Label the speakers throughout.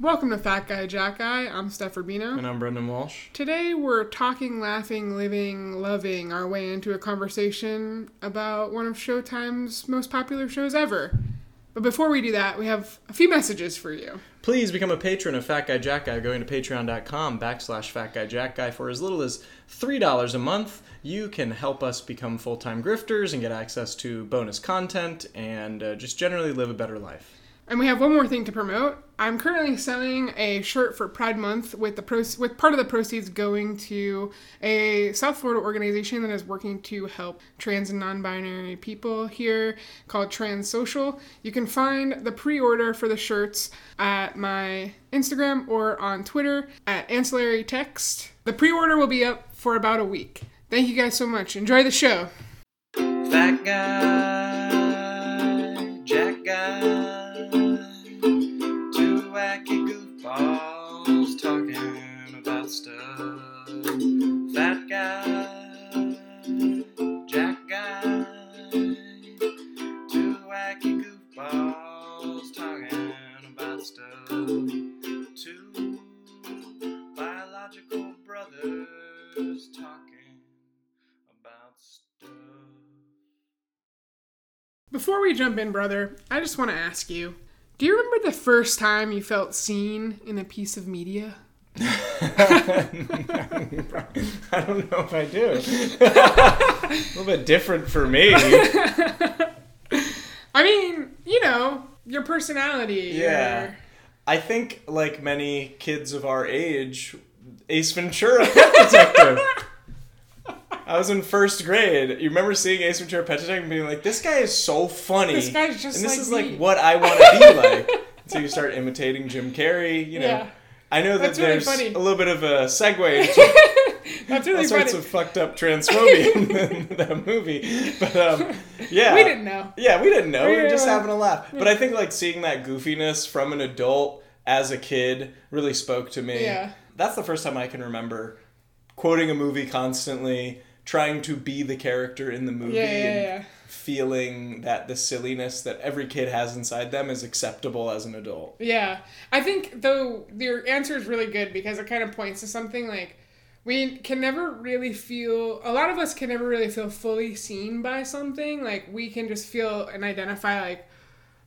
Speaker 1: Welcome to Fat Guy Jacked Guy. I'm Stef Rubino.
Speaker 2: And I'm Brendan Walsh.
Speaker 1: Today we're talking, laughing, living, loving our way into a conversation about one of Showtime's most popular shows ever. But before we do that, we have a few messages for you.
Speaker 2: Please become a patron of Fat Guy Jacked Guy going to patreon.com backslash Fat Guy Jacked Guy for as little as $3 a month. You can help us become full time grifters and get access to bonus content and uh, just generally live a better life.
Speaker 1: And we have one more thing to promote. I'm currently selling a shirt for Pride Month with the pro- with part of the proceeds going to a South Florida organization that is working to help trans and non-binary people here called Trans Social. You can find the pre-order for the shirts at my Instagram or on Twitter at Ancillary Text. The pre-order will be up for about a week. Thank you guys so much. Enjoy the show.
Speaker 2: Fat guy, Jacked guy. Talking about stuff. Fat guy, Jacked guy, two wacky goofballs talking about stuff. Two biological brothers talking about stuff.
Speaker 1: Before we jump in, brother, I just want to ask you do you remember the first time you felt seen in a piece of media?
Speaker 2: I don't know if I do. a little bit different for me.
Speaker 1: I mean, you know, your personality.
Speaker 2: Yeah. Your... I think, like many kids of our age, Ace Ventura Pet Detective. I was in first grade. You remember seeing Ace Ventura Pet Detective and being like, "This guy is so funny."
Speaker 1: This guy's just
Speaker 2: and this
Speaker 1: like
Speaker 2: is
Speaker 1: me.
Speaker 2: like what I want to be like. so you start imitating Jim Carrey. You know,
Speaker 1: yeah.
Speaker 2: I know that
Speaker 1: really
Speaker 2: there's
Speaker 1: funny.
Speaker 2: a little bit of a segue into
Speaker 1: That's really
Speaker 2: all sorts
Speaker 1: funny.
Speaker 2: of fucked up transphobia in that movie. But um, yeah,
Speaker 1: we didn't know.
Speaker 2: Yeah, we didn't know. We were
Speaker 1: Yeah.
Speaker 2: just having a laugh. But I think like seeing that goofiness from an adult as a kid really spoke to me.
Speaker 1: Yeah.
Speaker 2: That's the first time I can remember quoting a movie constantly, trying to be the character in the movie
Speaker 1: Yeah, yeah,
Speaker 2: and
Speaker 1: yeah.
Speaker 2: feeling that the silliness that every kid has inside them is acceptable as an adult.
Speaker 1: Yeah. I think though your answer is really good because it kind of points to something like we can never really feel a lot of us can never really feel fully seen by something. Like we can just feel and identify like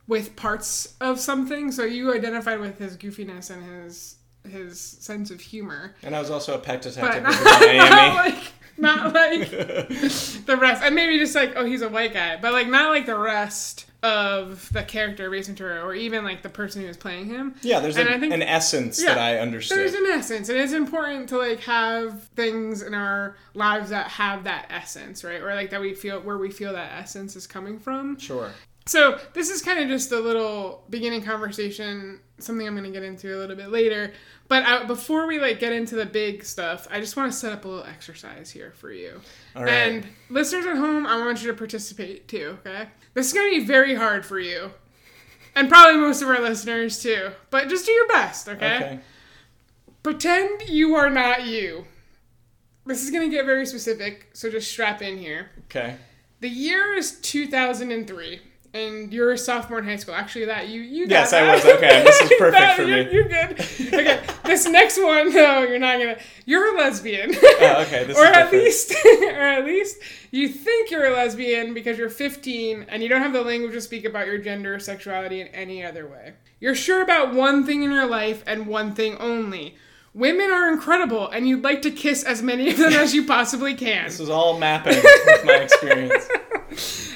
Speaker 1: with parts of something. So you identified with his goofiness and his his sense of humor.
Speaker 2: And I was also a pet
Speaker 1: But
Speaker 2: detective
Speaker 1: not,
Speaker 2: in Miami.
Speaker 1: like not like the rest. And maybe just like, oh he's a white guy. But like not like the rest of the character of Ace Ventura or even like the person who was playing him.
Speaker 2: yeah, there's
Speaker 1: And
Speaker 2: a-
Speaker 1: I think-
Speaker 2: an essence
Speaker 1: Yeah,
Speaker 2: that I understood.
Speaker 1: There's an essence, and it's important to like have things in our lives that have that essence, right? Or like that we feel where we feel that essence is coming from.
Speaker 2: Sure.
Speaker 1: So this is kind of just a little beginning conversation, something I'm going to get into a little bit later. But I, before we like get into the big stuff, I just want to set up a little exercise here for you.
Speaker 2: All right.
Speaker 1: And listeners at home, I want you to participate too. Okay, this is going to be very hard for you, and probably most of our listeners too. But just do your best.
Speaker 2: Okay.
Speaker 1: Pretend you are not you. This is going to get very specific, so just strap in here.
Speaker 2: Okay.
Speaker 1: The year is 2003, and you're a sophomore in high school. Actually, that you you got
Speaker 2: Yes, I was. Okay, this is perfect
Speaker 1: That-
Speaker 2: for
Speaker 1: you're,
Speaker 2: me.
Speaker 1: You're good. Okay, this next one, no, you're not gonna. You're a lesbian.
Speaker 2: Oh, okay, this
Speaker 1: or
Speaker 2: is
Speaker 1: at
Speaker 2: different.
Speaker 1: least, or at least you think you're a lesbian because you're 15 and you don't have the language to speak about your gender or sexuality in any other way. You're sure about one thing in your life and one thing only. Women are incredible, and you'd like to kiss as many of them as you possibly can.
Speaker 2: This is all mapping with my experience.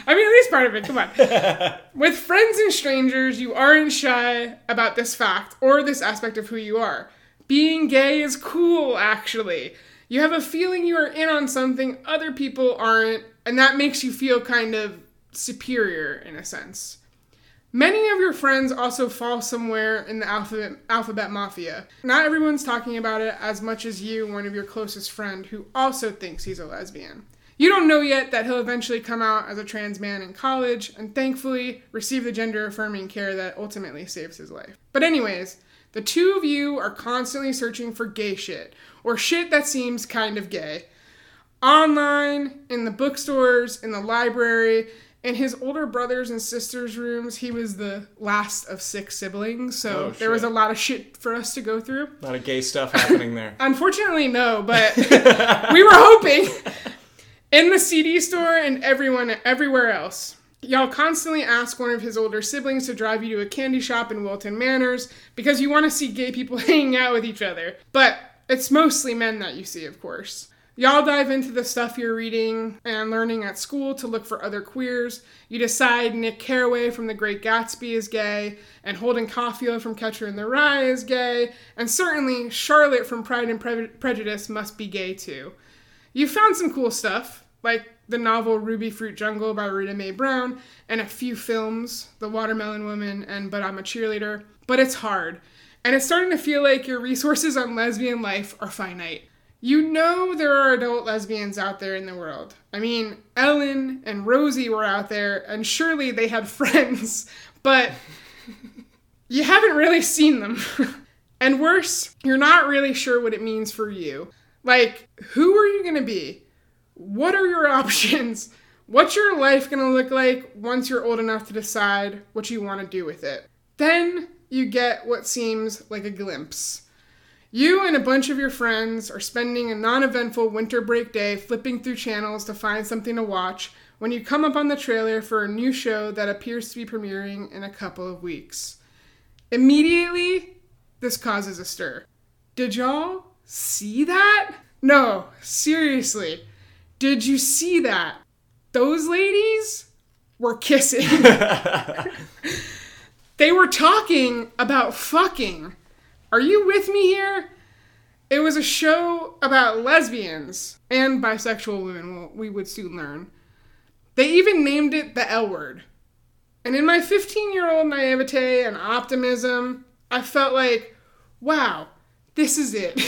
Speaker 1: I mean, at least part of it. Come on. With friends and strangers, you aren't shy about this fact or this aspect of who you are. Being gay is cool, actually. You have a feeling you are in on something other people aren't, and that makes you feel kind of superior in a sense. Many of your friends also fall somewhere in the alphabet, alphabet mafia. Not everyone's talking about it as much as you, one of your closest friend, who also thinks he's a lesbian. You don't know yet that he'll eventually come out as a trans man in college and thankfully receive the gender affirming care that ultimately saves his life. But, anyways, the two of you are constantly searching for gay shit, or shit that seems kind of gay. Online, in the bookstores, in the library, in his older brothers and sisters' rooms, he was the last of six siblings, so
Speaker 2: Oh,
Speaker 1: there was a lot of shit for us to go through.
Speaker 2: A lot of gay stuff happening there.
Speaker 1: Unfortunately, no, but we were hoping. In the CD store and everyone everywhere else. Y'all constantly ask one of his older siblings to drive you to a candy shop in Wilton Manors because you want to see gay people hanging out with each other. But it's mostly men that you see, of course. Y'all dive into the stuff you're reading and learning at school to look for other queers. You decide Nick Carraway from The Great Gatsby is gay, and Holden Caulfield from Catcher in the Rye is gay, and certainly Charlotte from Pride and Pre- Prejudice must be gay too. You found some cool stuff, like the novel Rubyfruit Jungle by Rita Mae Brown, and a few films, The Watermelon Woman and But I'm a Cheerleader, but it's hard. And it's starting to feel like your resources on lesbian life are finite. You know there are adult lesbians out there in the world. I mean, Ellen and Rosie were out there, and surely they had friends, but you haven't really seen them. and worse, you're not really sure what it means for you. Like, who are you gonna be? What are your options? What's your life gonna look like once you're old enough to decide what you wanna do with it? Then you get what seems like a glimpse. You and a bunch of your friends are spending a non eventful winter break day flipping through channels to find something to watch when you come up on the trailer for a new show that appears to be premiering in a couple of weeks. Immediately, this causes a stir. Did y'all see that? No, seriously. Did you see that? Those ladies were kissing. they were talking about fucking. Are you with me here? It was a show about lesbians and bisexual women, well, we would soon learn. They even named it the L word. And in my 15 year old naivete and optimism, I felt like, wow, this is it.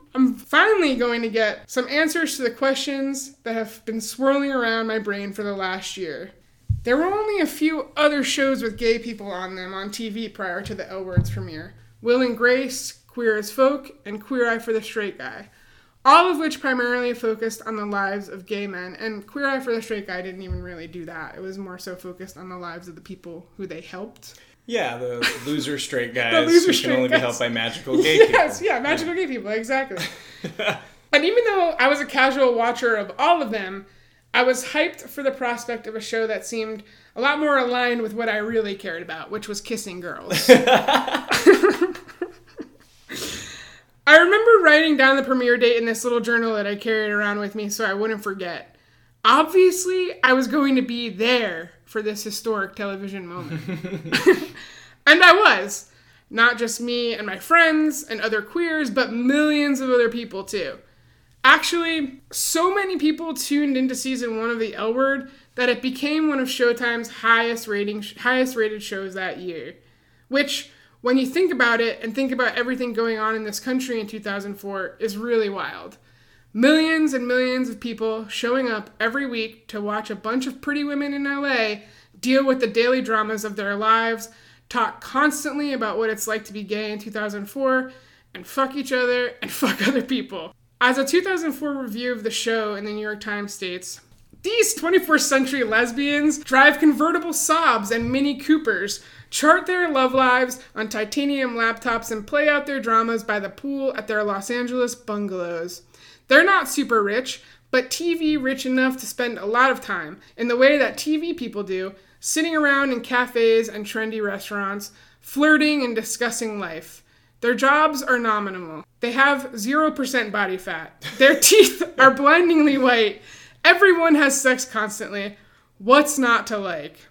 Speaker 1: I'm finally going to get some answers to the questions that have been swirling around my brain for the last year. There were only a few other shows with gay people on them on TV prior to the L Word's premiere Will and Grace, Queer as Folk, and Queer Eye for the Straight Guy. All of which primarily focused on the lives of gay men, and Queer Eye for the Straight Guy didn't even really do that. It was more so focused on the lives of the people who they helped.
Speaker 2: Yeah, the loser straight guys
Speaker 1: loser
Speaker 2: who
Speaker 1: straight
Speaker 2: can only
Speaker 1: guys.
Speaker 2: be helped by magical gay
Speaker 1: yes,
Speaker 2: people.
Speaker 1: yeah, magical gay people, exactly. and even though I was a casual watcher of all of them, I was hyped for the prospect of a show that seemed a lot more aligned with what I really cared about, which was kissing girls. I remember writing down the premiere date in this little journal that I carried around with me so I wouldn't forget. Obviously, I was going to be there for this historic television moment. and I was. Not just me and my friends and other queers, but millions of other people too. Actually, so many people tuned into season one of The L Word that it became one of Showtime's highest rating, highest rated shows that year. Which, when you think about it and think about everything going on in this country in 2004, is really wild. Millions and millions of people showing up every week to watch a bunch of pretty women in LA deal with the daily dramas of their lives, talk constantly about what it's like to be gay in 2004, and fuck each other and fuck other people. As a 2004 review of the show in the New York Times states, these 21st century lesbians drive convertible Saabs and Mini Coopers, chart their love lives on titanium laptops, and play out their dramas by the pool at their Los Angeles bungalows. They're not super rich, but TV rich enough to spend a lot of time, in the way that TV people do, sitting around in cafes and trendy restaurants, flirting and discussing life. Their jobs are nominal. They have 0% body fat. Their teeth are blindingly white. Everyone has sex constantly. What's not to like?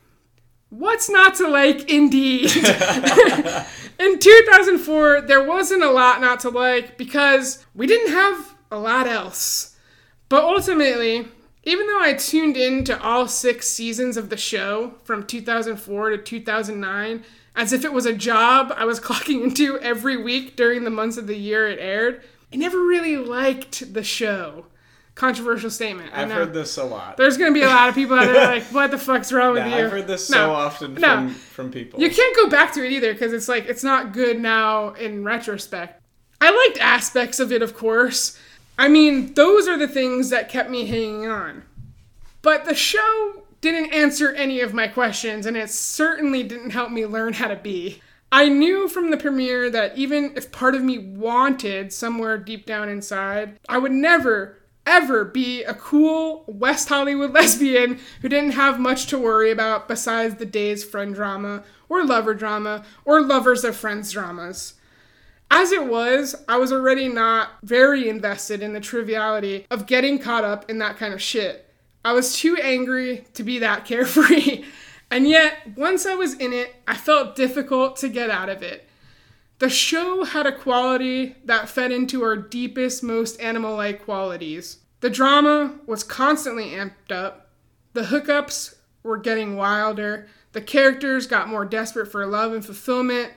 Speaker 1: What's not to like, indeed? In 2004, there wasn't a lot not to like because we didn't have a lot else. But ultimately, even though I tuned in to all six seasons of the show from 2004 to 2009, as if it was a job I was clocking into every week during the months of the year it aired, I never really liked the show. Controversial statement.
Speaker 2: I've heard this a lot.
Speaker 1: There's gonna be a lot of people out there like, what the fuck's wrong with you?
Speaker 2: I've heard this
Speaker 1: No.
Speaker 2: so often
Speaker 1: No.
Speaker 2: from, from people.
Speaker 1: You can't go back to it either because it's like it's not good now in retrospect. I liked aspects of it, of course. I mean, those are the things that kept me hanging on. But the show didn't answer any of my questions, and it certainly didn't help me learn how to be. I knew from the premiere that even if part of me wanted somewhere deep down inside, I would never, ever be a cool West Hollywood lesbian who didn't have much to worry about besides the day's friend drama, or lover drama, or lovers of friends dramas. As it was, I was already not very invested in the triviality of getting caught up in that kind of shit. I was too angry to be that carefree. And yet, once I was in it, I felt difficult to get out of it. The show had a quality that fed into our deepest, most animal like qualities. The drama was constantly amped up, the hookups were getting wilder, the characters got more desperate for love and fulfillment,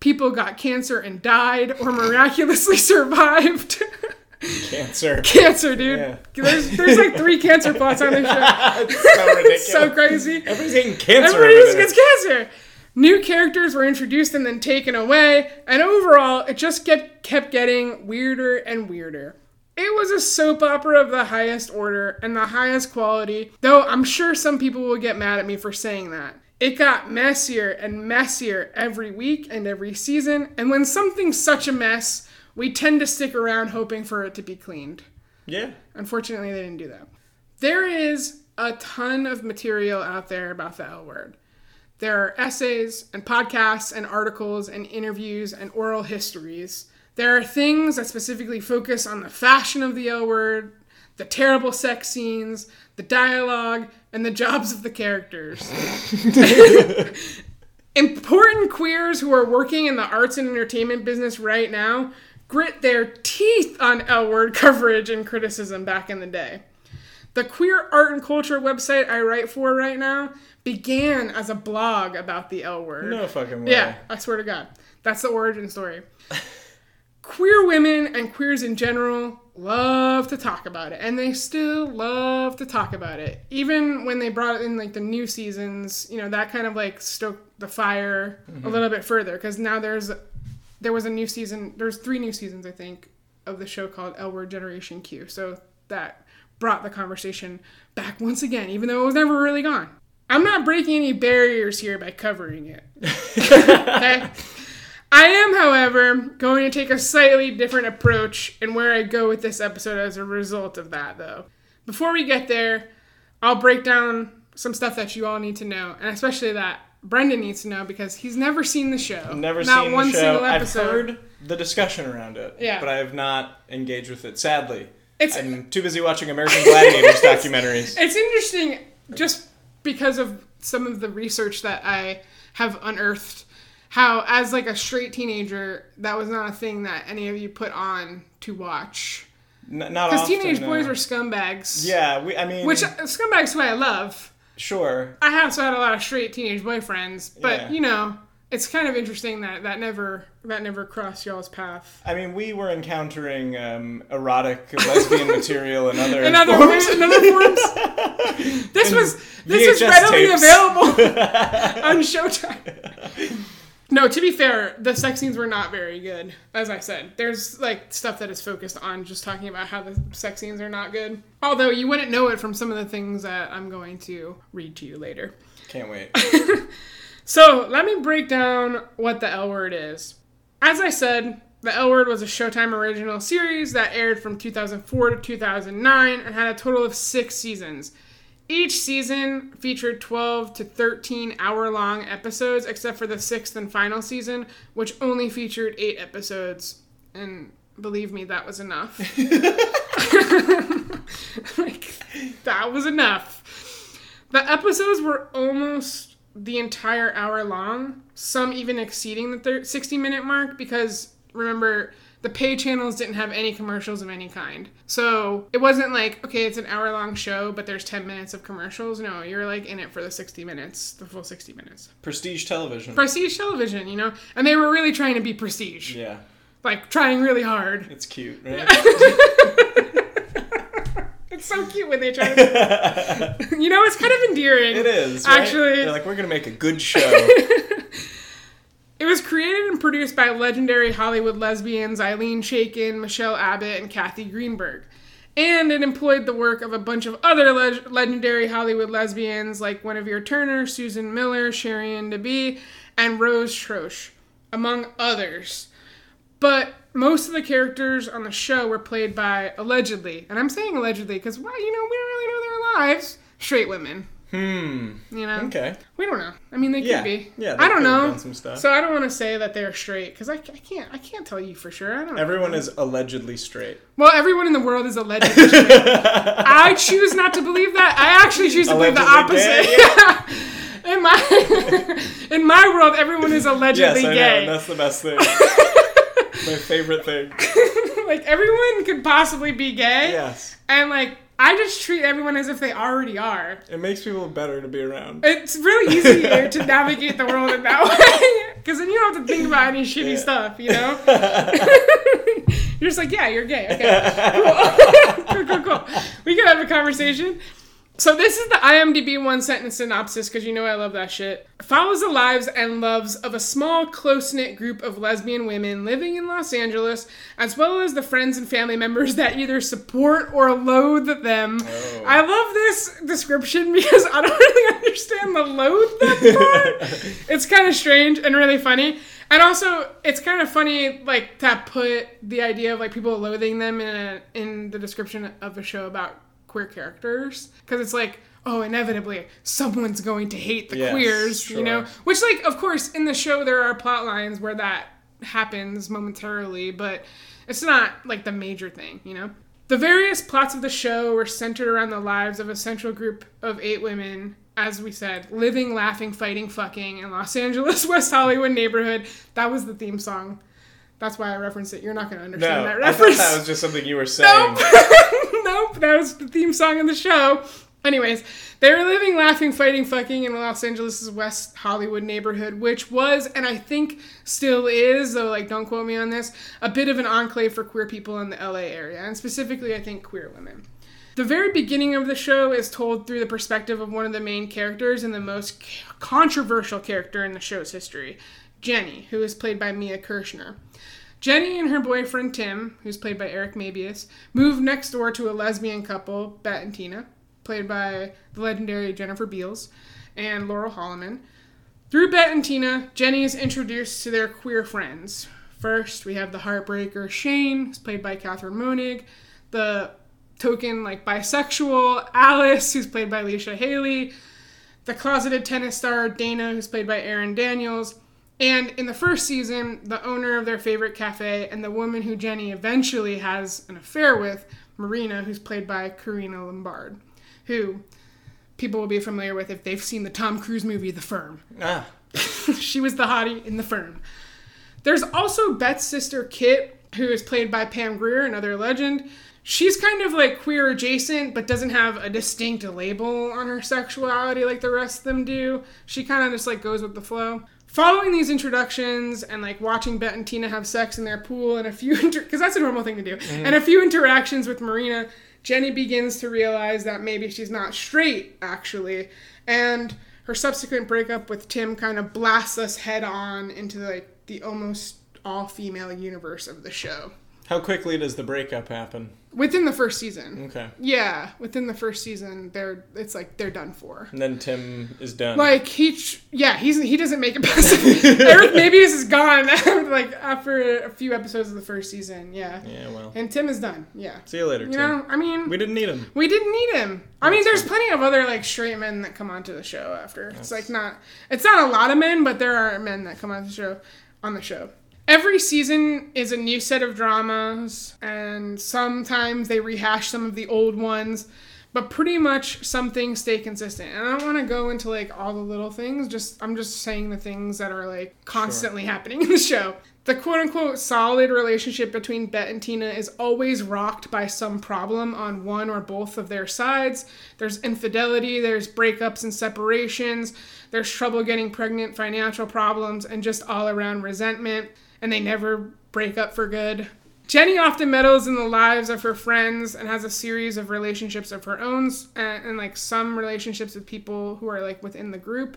Speaker 1: people got cancer and died or miraculously survived.
Speaker 2: Cancer.
Speaker 1: cancer, dude.
Speaker 2: Yeah.
Speaker 1: There's, there's like three cancer plots on this show.
Speaker 2: it's so ridiculous.
Speaker 1: It's so crazy.
Speaker 2: Everybody's getting cancer.
Speaker 1: Everybody just gets cancer. New characters were introduced and then taken away, and overall, it just kept kept getting weirder and weirder. It was a soap opera of the highest order and the highest quality, though I'm sure some people will get mad at me for saying that. It got messier and messier every week and every season, and when something's such a mess, we tend to stick around hoping for it to be cleaned.
Speaker 2: Yeah.
Speaker 1: Unfortunately, they didn't do that. There is a ton of material out there about the L word. There are essays and podcasts and articles and interviews and oral histories. There are things that specifically focus on the fashion of the L word, the terrible sex scenes, the dialogue, and the jobs of the characters. Important queers who are working in the arts and entertainment business right now grit their teeth on L word coverage and criticism back in the day. The queer art and culture website I write for right now began as a blog about the L word.
Speaker 2: No fucking way.
Speaker 1: Yeah, I swear to God. That's the origin story. queer women and queers in general love to talk about it, and they still love to talk about it. Even when they brought in like the new seasons, you know, that kind of like stoked the fire a mm-hmm. little bit further because now there's there was a new season. There's three new seasons, I think, of the show called L Word Generation Q. So that brought the conversation back once again, even though it was never really gone. I'm not breaking any barriers here by covering it. okay? I am, however, going to take a slightly different approach in where I go with this episode as a result of that, though. Before we get there, I'll break down some stuff that you all need to know, and especially that Brendan needs to know because he's never seen the show.
Speaker 2: Never
Speaker 1: Not
Speaker 2: seen
Speaker 1: one
Speaker 2: the show.
Speaker 1: single
Speaker 2: I've
Speaker 1: episode.
Speaker 2: heard the discussion around it.
Speaker 1: Yeah.
Speaker 2: But I have not engaged with it, sadly.
Speaker 1: It's-
Speaker 2: I'm too busy watching American Gladiators documentaries.
Speaker 1: It's interesting just because of some of the research that I have unearthed how as like a straight teenager that was not a thing that any of you put on to watch
Speaker 2: N- not
Speaker 1: because teenage
Speaker 2: no.
Speaker 1: boys are scumbags
Speaker 2: Yeah, we, I mean,
Speaker 1: which scumbags who I love
Speaker 2: sure.
Speaker 1: I have also had a lot of straight teenage boyfriends but
Speaker 2: Yeah.
Speaker 1: you know it's kind of interesting that that never that never crossed y'all's path
Speaker 2: I mean, we were encountering um, erotic lesbian material and other
Speaker 1: in other
Speaker 2: forms.
Speaker 1: ways in other forms this was this was
Speaker 2: VHS
Speaker 1: readily
Speaker 2: tapes.
Speaker 1: available on Showtime. No, to be fair, the sex scenes were not very good. As I said, there's like stuff that is focused on just talking about how the sex scenes are not good. Although you wouldn't know it from some of the things that I'm going to read to you later.
Speaker 2: Can't wait.
Speaker 1: So let me break down what the L Word is. As I said, the L Word was a Showtime original series that aired from 2004 to 2009 and had a total of six seasons. Each season featured 12 to 13 hour long episodes, except for the sixth and final season, which only featured eight episodes. And believe me, that was enough. like, that was enough. The episodes were almost the entire hour long, some even exceeding the thir- 60 minute mark because remember, the pay channels didn't have any commercials of any kind. So it wasn't like, okay, it's an hour long show, but there's 10 minutes of commercials. No, you're like in it for the 60 minutes, the full 60 minutes.
Speaker 2: Prestige television.
Speaker 1: Prestige television, you know? And they were really trying to be prestige.
Speaker 2: yeah,
Speaker 1: Like, trying really hard.
Speaker 2: it's cute, right?
Speaker 1: It's so cute when they try to. you know, it's kind of endearing.
Speaker 2: it is. Right?
Speaker 1: Actually,
Speaker 2: they're like, we're gonna make a good show.
Speaker 1: It was created and produced by legendary Hollywood lesbians Ilene Chaiken, Michele Abbott, and Kathy Greenberg. And it employed the work of a bunch of other leg- legendary Hollywood lesbians like Guinevere Turner, Susan Miller, Cherien Dabis, and Rose Troche, among others. But most of the characters on the show were played by allegedly, and I'm saying allegedly because well, you know, we don't really know their lives. Straight women,
Speaker 2: Hmm.
Speaker 1: you know.
Speaker 2: Okay.
Speaker 1: We don't know. I mean, they
Speaker 2: Yeah.
Speaker 1: could be.
Speaker 2: Yeah,
Speaker 1: I don't know.
Speaker 2: some stuff.
Speaker 1: So I don't want to say that they're straight because I, I can't. I can't tell you for sure. I don't. Know.
Speaker 2: Everyone
Speaker 1: know.
Speaker 2: is allegedly straight.
Speaker 1: Well, everyone in the world is allegedly straight. I choose not to believe that. I actually choose to believe the
Speaker 2: Allegedly
Speaker 1: opposite. in my in my world, everyone is allegedly
Speaker 2: yes, I
Speaker 1: gay.
Speaker 2: know. That's the best thing. My favorite thing.
Speaker 1: like everyone could possibly be gay,
Speaker 2: Yes.
Speaker 1: and like I just treat everyone as if they already are.
Speaker 2: It makes people better to be around.
Speaker 1: It's really easy to navigate the world in that way because then you don't have to think about any shitty
Speaker 2: Yeah.
Speaker 1: stuff, you know. you're just like, yeah, you're gay. Okay, cool, cool, cool, cool. We can have a conversation. So this is the IMDb one sentence synopsis because you know I love that shit. Follows the lives and loves of a small, close knit group of lesbian women living in Los Angeles, as well as the friends and family members that either support or loathe them.
Speaker 2: Oh.
Speaker 1: I love this description because I don't really understand the loathe them part. it's kind of strange and really funny. And also, it's kind of funny, like to put the idea of like people loathing them in a, in the description of a show about queer characters, because it's like, oh, inevitably someone's going to hate the
Speaker 2: Yes,
Speaker 1: queers, you know. Which, like, of course, in the show there are plot lines where that happens momentarily, but it's not like the major thing, you know. The various plots of the show were centered around the lives of a central group of eight women, as we said, living, laughing, fighting, fucking in Los Angeles, West Hollywood neighborhood. That was the theme song. That's why I referenced it. You're not going to understand
Speaker 2: No,
Speaker 1: that
Speaker 2: I thought
Speaker 1: reference.
Speaker 2: that was just something you were saying.
Speaker 1: Nope. Nope. That was the theme song of the show. Anyways, they were living, laughing, fighting, fucking in Los Angeles' West Hollywood neighborhood, which was, and I think still is, though, like, don't quote me on this, a bit of an enclave for queer people in the LA area, and specifically, I think, queer women. The very beginning of the show is told through the perspective of one of the main characters and the most controversial character in the show's history, Jenny, who is played by Mia Kirshner. Jenny and her boyfriend Tim, who's played by Eric Mabius, move next door to a lesbian couple, Bette and Tina, played by the legendary Jennifer Beals and Laurel Holloman. Through Bette and Tina, Jenny is introduced to their queer friends. First, we have the heartbreaker Shane, who's played by Katherine Moennig, the token like bisexual Alice, who's played by Leisha Hailey, the closeted tennis star Dana, who's played by Erin Daniels, and in the first season, the owner of their favorite cafe and the woman who Jenny eventually has an affair with, Marina, who's played by Karina Lombard, who people will be familiar with if they've seen the Tom Cruise movie The Firm.
Speaker 2: Ah,
Speaker 1: she was the hottie in The Firm. There's also Beth's sister Kit, who is played by Pam Grier, another legend. She's kind of like queer adjacent, but doesn't have a distinct label on her sexuality like the rest of them do. She kind of just like goes with the flow. Following these introductions and like watching Bette and Tina have sex in their pool and a few because that's a normal thing to do, mm-hmm. and a few interactions with Marina, Jenny begins to realize that maybe she's not straight actually, and her subsequent breakup with Tim kind of blasts us head on into like the almost all female universe of the show
Speaker 2: how quickly does the breakup happen?
Speaker 1: within the first season.
Speaker 2: Okay.
Speaker 1: Yeah, within the first season, they're it's like they're done for.
Speaker 2: And then Tim is done.
Speaker 1: Like he, yeah, he's he doesn't make it past. Eric Mabius is gone like after a few episodes of the first season. Yeah,
Speaker 2: yeah, well.
Speaker 1: and Tim is done. Yeah,
Speaker 2: See you later,
Speaker 1: you
Speaker 2: Tim.
Speaker 1: know, I mean,
Speaker 2: We didn't need him.
Speaker 1: we didn't need him. I mean, there's plenty of other like straight men that come onto the show after. It's like not, it's not a lot of men, but there are men that come on the show, on the show. Every season is a new set of dramas, and sometimes they rehash some of the old ones, but pretty much some things stay consistent. And I don't want to go into like all the little things. Just I'm just saying the things that are like constantly happening in the show. The quote unquote solid relationship between Bette and Tina is always rocked by some problem on one or both of their sides. There's infidelity, there's breakups and separations, there's trouble getting pregnant, financial problems, and just all around resentment, and they never break up for good. Jenny often meddles in the lives of her friends and has a series of relationships of her own, and, and like some relationships with people who are like within the group.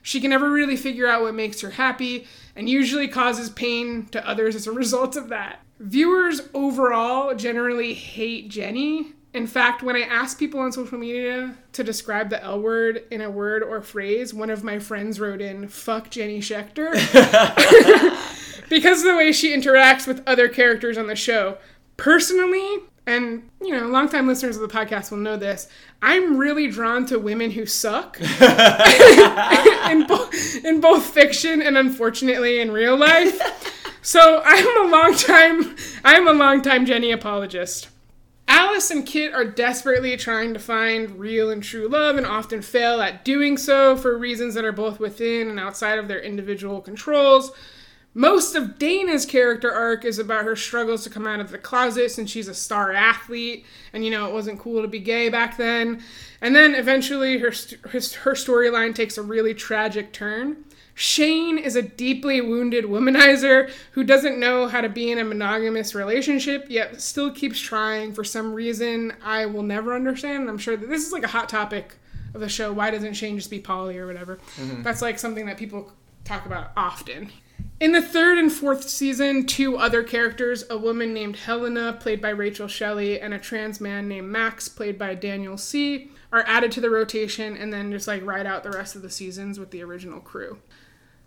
Speaker 1: She can never really figure out what makes her happy and usually causes pain to others as a result of that. Viewers overall generally hate Jenny, In fact, when I ask people on social media to describe the L word in a word or phrase, one of my friends wrote in, fuck Jenny Schechter. because of the way she interacts with other characters on the show. Personally, and you know, longtime listeners of the podcast will know this, I'm really drawn to women who suck in, bo- in both fiction and unfortunately in real life. So I'm a long time I'm a long time Jenny apologist. Alice and Kit are desperately trying to find real and true love and often fail at doing so for reasons that are both within and outside of their individual controls. Most of Dana's character arc is about her struggles to come out of the closet since she's a star athlete, and you know it wasn't cool to be gay back then. And then eventually her st- her storyline takes a really tragic turn. Shane is a deeply wounded womanizer who doesn't know how to be in a monogamous relationship, yet still keeps trying for some reason I will never understand. And I'm sure that this is like a hot topic of the show. Why doesn't Shane just be poly or whatever? Mm-hmm. That's like something that people talk about often. In the third and fourth season, two other characters, a woman named Helena, played by Rachel Shelley, and a trans man named Max, played by Daniela Sea., are added to the rotation and then just like ride out the rest of the seasons with the original crew.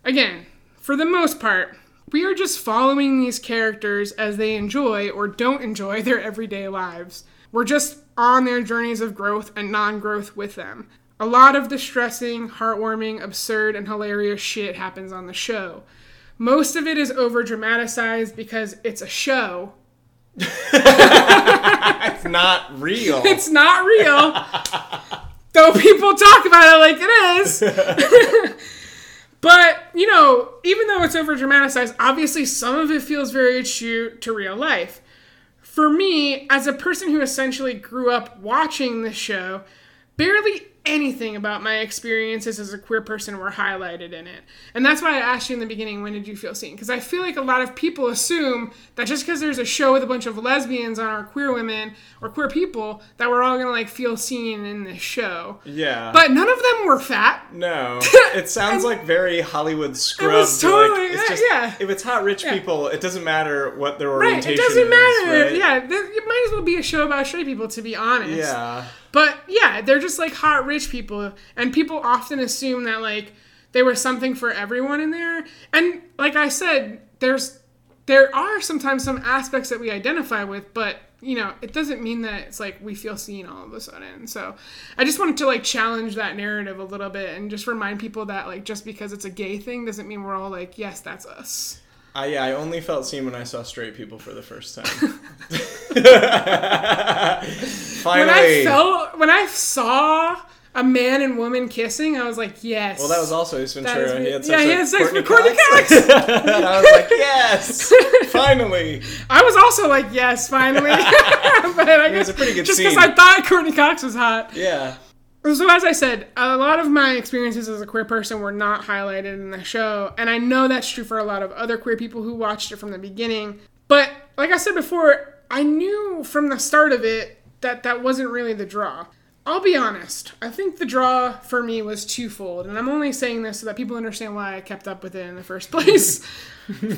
Speaker 1: Again, for the most part, we are just following these characters as they enjoy or don't enjoy their everyday lives. We're just on their journeys of growth and non growth with them. A lot of distressing, heartwarming, absurd, and hilarious shit happens on the show. Most of it is over dramatized because it's a show.
Speaker 2: It's not real.
Speaker 1: It's not real. Though people talk about it like it is. but, you know, even though it's over dramatized, obviously some of it feels very true to real life. For me, as a person who essentially grew up watching this show, barely anything about my experiences as a queer person were highlighted in it. And that's why I asked you in the beginning, when did you feel seen? Because I feel like a lot of people assume that just because there's a show with a bunch of lesbians on our queer women or queer people, that we're all gonna like feel seen in this show.
Speaker 2: yeah.
Speaker 1: But none of them were fat.
Speaker 2: no, it sounds like very Hollywood scrubbed.
Speaker 1: was totally-
Speaker 2: like, it's
Speaker 1: yeah,
Speaker 2: just,
Speaker 1: yeah.
Speaker 2: If it's hot rich people, it doesn't matter what their orientation is.
Speaker 1: Right, it doesn't
Speaker 2: is,
Speaker 1: matter.
Speaker 2: right?
Speaker 1: Yeah, it might as well be a show about straight people, to be honest.
Speaker 2: Yeah.
Speaker 1: But yeah, they're just like hot rich people, and people often assume that like there was something for everyone in there. And like I said, there's there are sometimes some aspects that we identify with, but you know, it doesn't mean that it's like we feel seen all of a sudden. So I just wanted to like challenge that narrative a little bit and just remind people that like just because it's a gay thing doesn't mean we're all like, yes, that's us.
Speaker 2: I, yeah, I only felt seen when I saw straight people for the first time. Finally.
Speaker 1: When I felt when I saw a man and woman kissing, I was like, yes.
Speaker 2: well, that was also Ace
Speaker 1: That
Speaker 2: Ventura.
Speaker 1: me.
Speaker 2: he had
Speaker 1: Yeah,
Speaker 2: sex
Speaker 1: he had sex with
Speaker 2: Courteney
Speaker 1: Cox.
Speaker 2: and I was like, yes, finally.
Speaker 1: I was also like, yes, finally. but I
Speaker 2: was
Speaker 1: guess
Speaker 2: a pretty good
Speaker 1: just because. I thought Courteney Cox was hot.
Speaker 2: Yeah.
Speaker 1: So as I said, a lot of my experiences as a queer person were not highlighted in the show, and I know that's true for a lot of other queer people who watched it from the beginning. But like I said before, I knew from the start of it that that wasn't really the draw. I'll be honest. I think the draw for me was twofold, and I'm only saying this so that people understand why I kept up with it in the first place.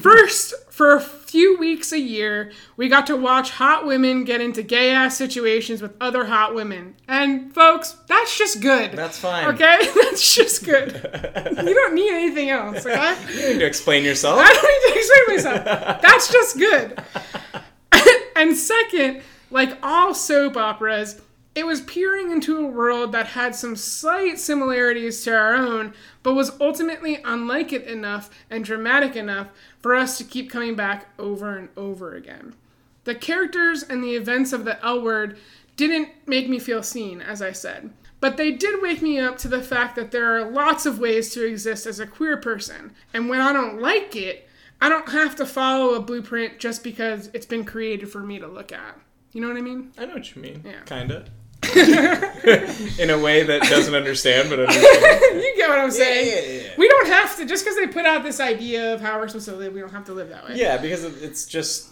Speaker 1: First, for a few weeks a year, we got to watch hot women get into gay ass situations with other hot women. And folks, that's just good.
Speaker 2: That's fine.
Speaker 1: Okay? That's just good. you don't need anything else, okay?
Speaker 2: You don't need to explain yourself.
Speaker 1: I don't need to explain myself. That's just good. and second, like all soap operas, it was peering into a world that had some slight similarities to our own, but was ultimately unlike it enough and dramatic enough for us to keep coming back over and over again. The characters and the events of the L word didn't make me feel seen, as I said, but they did wake me up to the fact that there are lots of ways to exist as a queer person, and when I don't like it, I don't have to follow a blueprint just because it's been created for me to look at. You know what I mean?
Speaker 2: I know what you mean.
Speaker 1: Yeah.
Speaker 2: Kinda. In a way that doesn't understand, but understands.
Speaker 1: you get what I'm saying?
Speaker 2: yeah, yeah, yeah.
Speaker 1: We don't have to, just because they put out this idea of how we're supposed to live, we don't have to live that way.
Speaker 2: Yeah, because it's just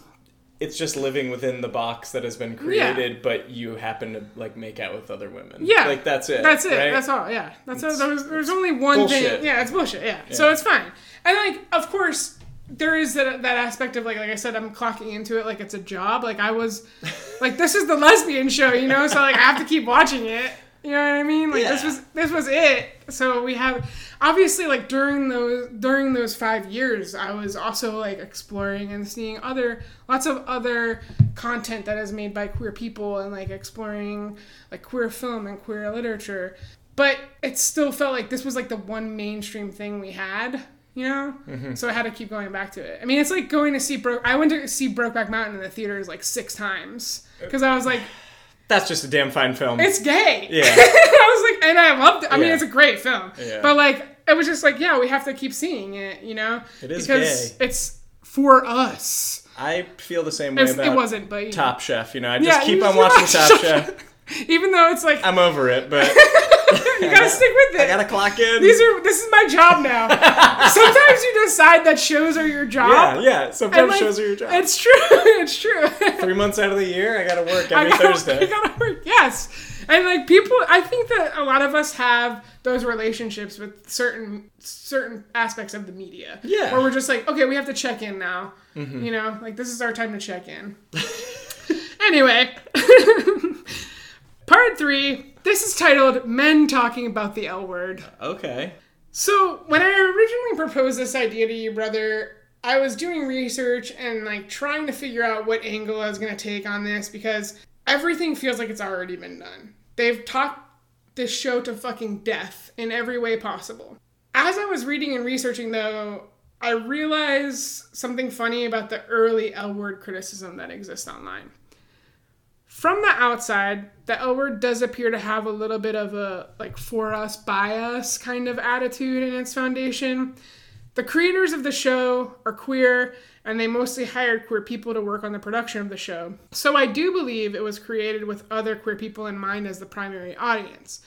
Speaker 2: it's just living within the box that has been created, but you happen to like make out with other women.
Speaker 1: Yeah.
Speaker 2: like that's it.
Speaker 1: That's it.
Speaker 2: right?
Speaker 1: That's all. Yeah. That's all.
Speaker 2: It's-
Speaker 1: There's, there's only one
Speaker 2: bullshit.
Speaker 1: thing. Yeah, it's bullshit. Yeah. So it's fine. And like, of course, there is that, that aspect of like like I said I'm clocking into it like it's a job. Like I was like this is the lesbian show you know? So like I have to keep watching it. You know what I mean? Like this was this was it. So we have obviously like during those during those 5 years I was also like exploring and seeing other lots of other content that is made by queer people and like exploring like queer film and queer literature. But it still felt like this was like the one mainstream thing we had you know mm-hmm. so i had to keep going back to it i mean it's like going to see broke i went to see brokeback mountain in the theaters like six times uh, because i was like
Speaker 2: That's just a damn fine film.
Speaker 1: it's gay
Speaker 2: Yeah.
Speaker 1: i was like and i loved it i mean it's a great film
Speaker 2: Yeah.
Speaker 1: but like it was just like yeah we have to keep seeing it you know
Speaker 2: It is
Speaker 1: because
Speaker 2: gay.
Speaker 1: it's for us
Speaker 2: I feel the same way
Speaker 1: It's-
Speaker 2: about
Speaker 1: it wasn't but.
Speaker 2: Top Chef. You know, I just
Speaker 1: Yeah,
Speaker 2: keep on watching Top Chef.
Speaker 1: even though it's like
Speaker 2: I'm over it, but
Speaker 1: you gotta stick with it
Speaker 2: I gotta clock in.
Speaker 1: These are this is my job now. Sometimes you decide that shows are your job.
Speaker 2: yeah, yeah. Sometimes
Speaker 1: like,
Speaker 2: shows are your job.
Speaker 1: It's true. It's true.
Speaker 2: Three months out of the year, I gotta work
Speaker 1: I
Speaker 2: every
Speaker 1: gotta,
Speaker 2: Thursday.
Speaker 1: I gotta work. Yes, and like people, I think that a lot of us have those relationships with certain certain aspects of the media.
Speaker 2: Yeah. Mm-hmm.
Speaker 1: where we're just like, okay, we have to check in now. You know, like this is our time to check in. anyway, part three. This is titled "Men Talking About the L Word."
Speaker 2: Okay.
Speaker 1: So when I originally proposed this idea to you, brother, I was doing research and like trying to figure out what angle I was gonna take on this because everything feels like it's already been done. They've talked this show to fucking death in every way possible. As I was reading and researching though, I realized something funny about the early L word criticism that exists online. From the outside, the L word does appear to have a little bit of a like for us, by us kind of attitude in its foundation. The creators of the show are queer, and they mostly hired queer people to work on the production of the show. So I do believe it was created with other queer people in mind as the primary audience.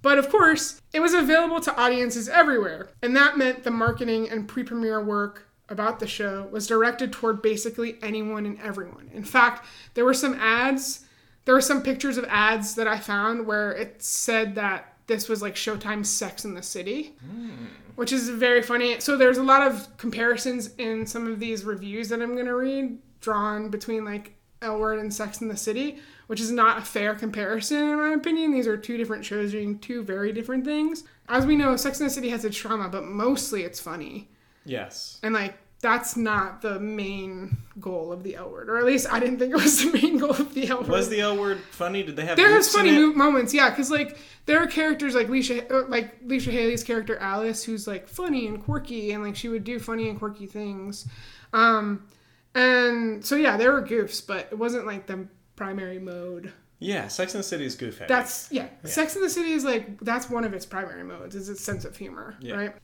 Speaker 1: But of course, it was available to audiences everywhere, and that meant the marketing and pre premiere work about the show was directed toward basically anyone and everyone. In fact, there were some ads, there were some pictures of ads that I found where it said that this was like Showtime's Sex in the City, hmm. which is very funny. So there's a lot of comparisons in some of these reviews that I'm going to read drawn between like L Word and Sex in the City, which is not a fair comparison in my opinion. These are two different shows doing two very different things. As we know, Sex in the City has a trauma, but mostly it's funny.
Speaker 2: Yes.
Speaker 1: And like that's not the main goal of the L Word, or at least I didn't think it was the main goal of the L Word.
Speaker 2: Was the L word funny? Did they have?
Speaker 1: There is funny mo- moments, yeah, because like there are characters like Leisha, uh, like Leisha Hailey's character Alice, who's like funny and quirky, and like she would do funny and quirky things. Um, and so yeah, there were goofs, but it wasn't like the primary mode.
Speaker 2: Yeah, Sex and the City is goofy.
Speaker 1: That's yeah. Sex in the City is like that's one of its primary modes is its sense of humor,
Speaker 2: Yeah.
Speaker 1: right?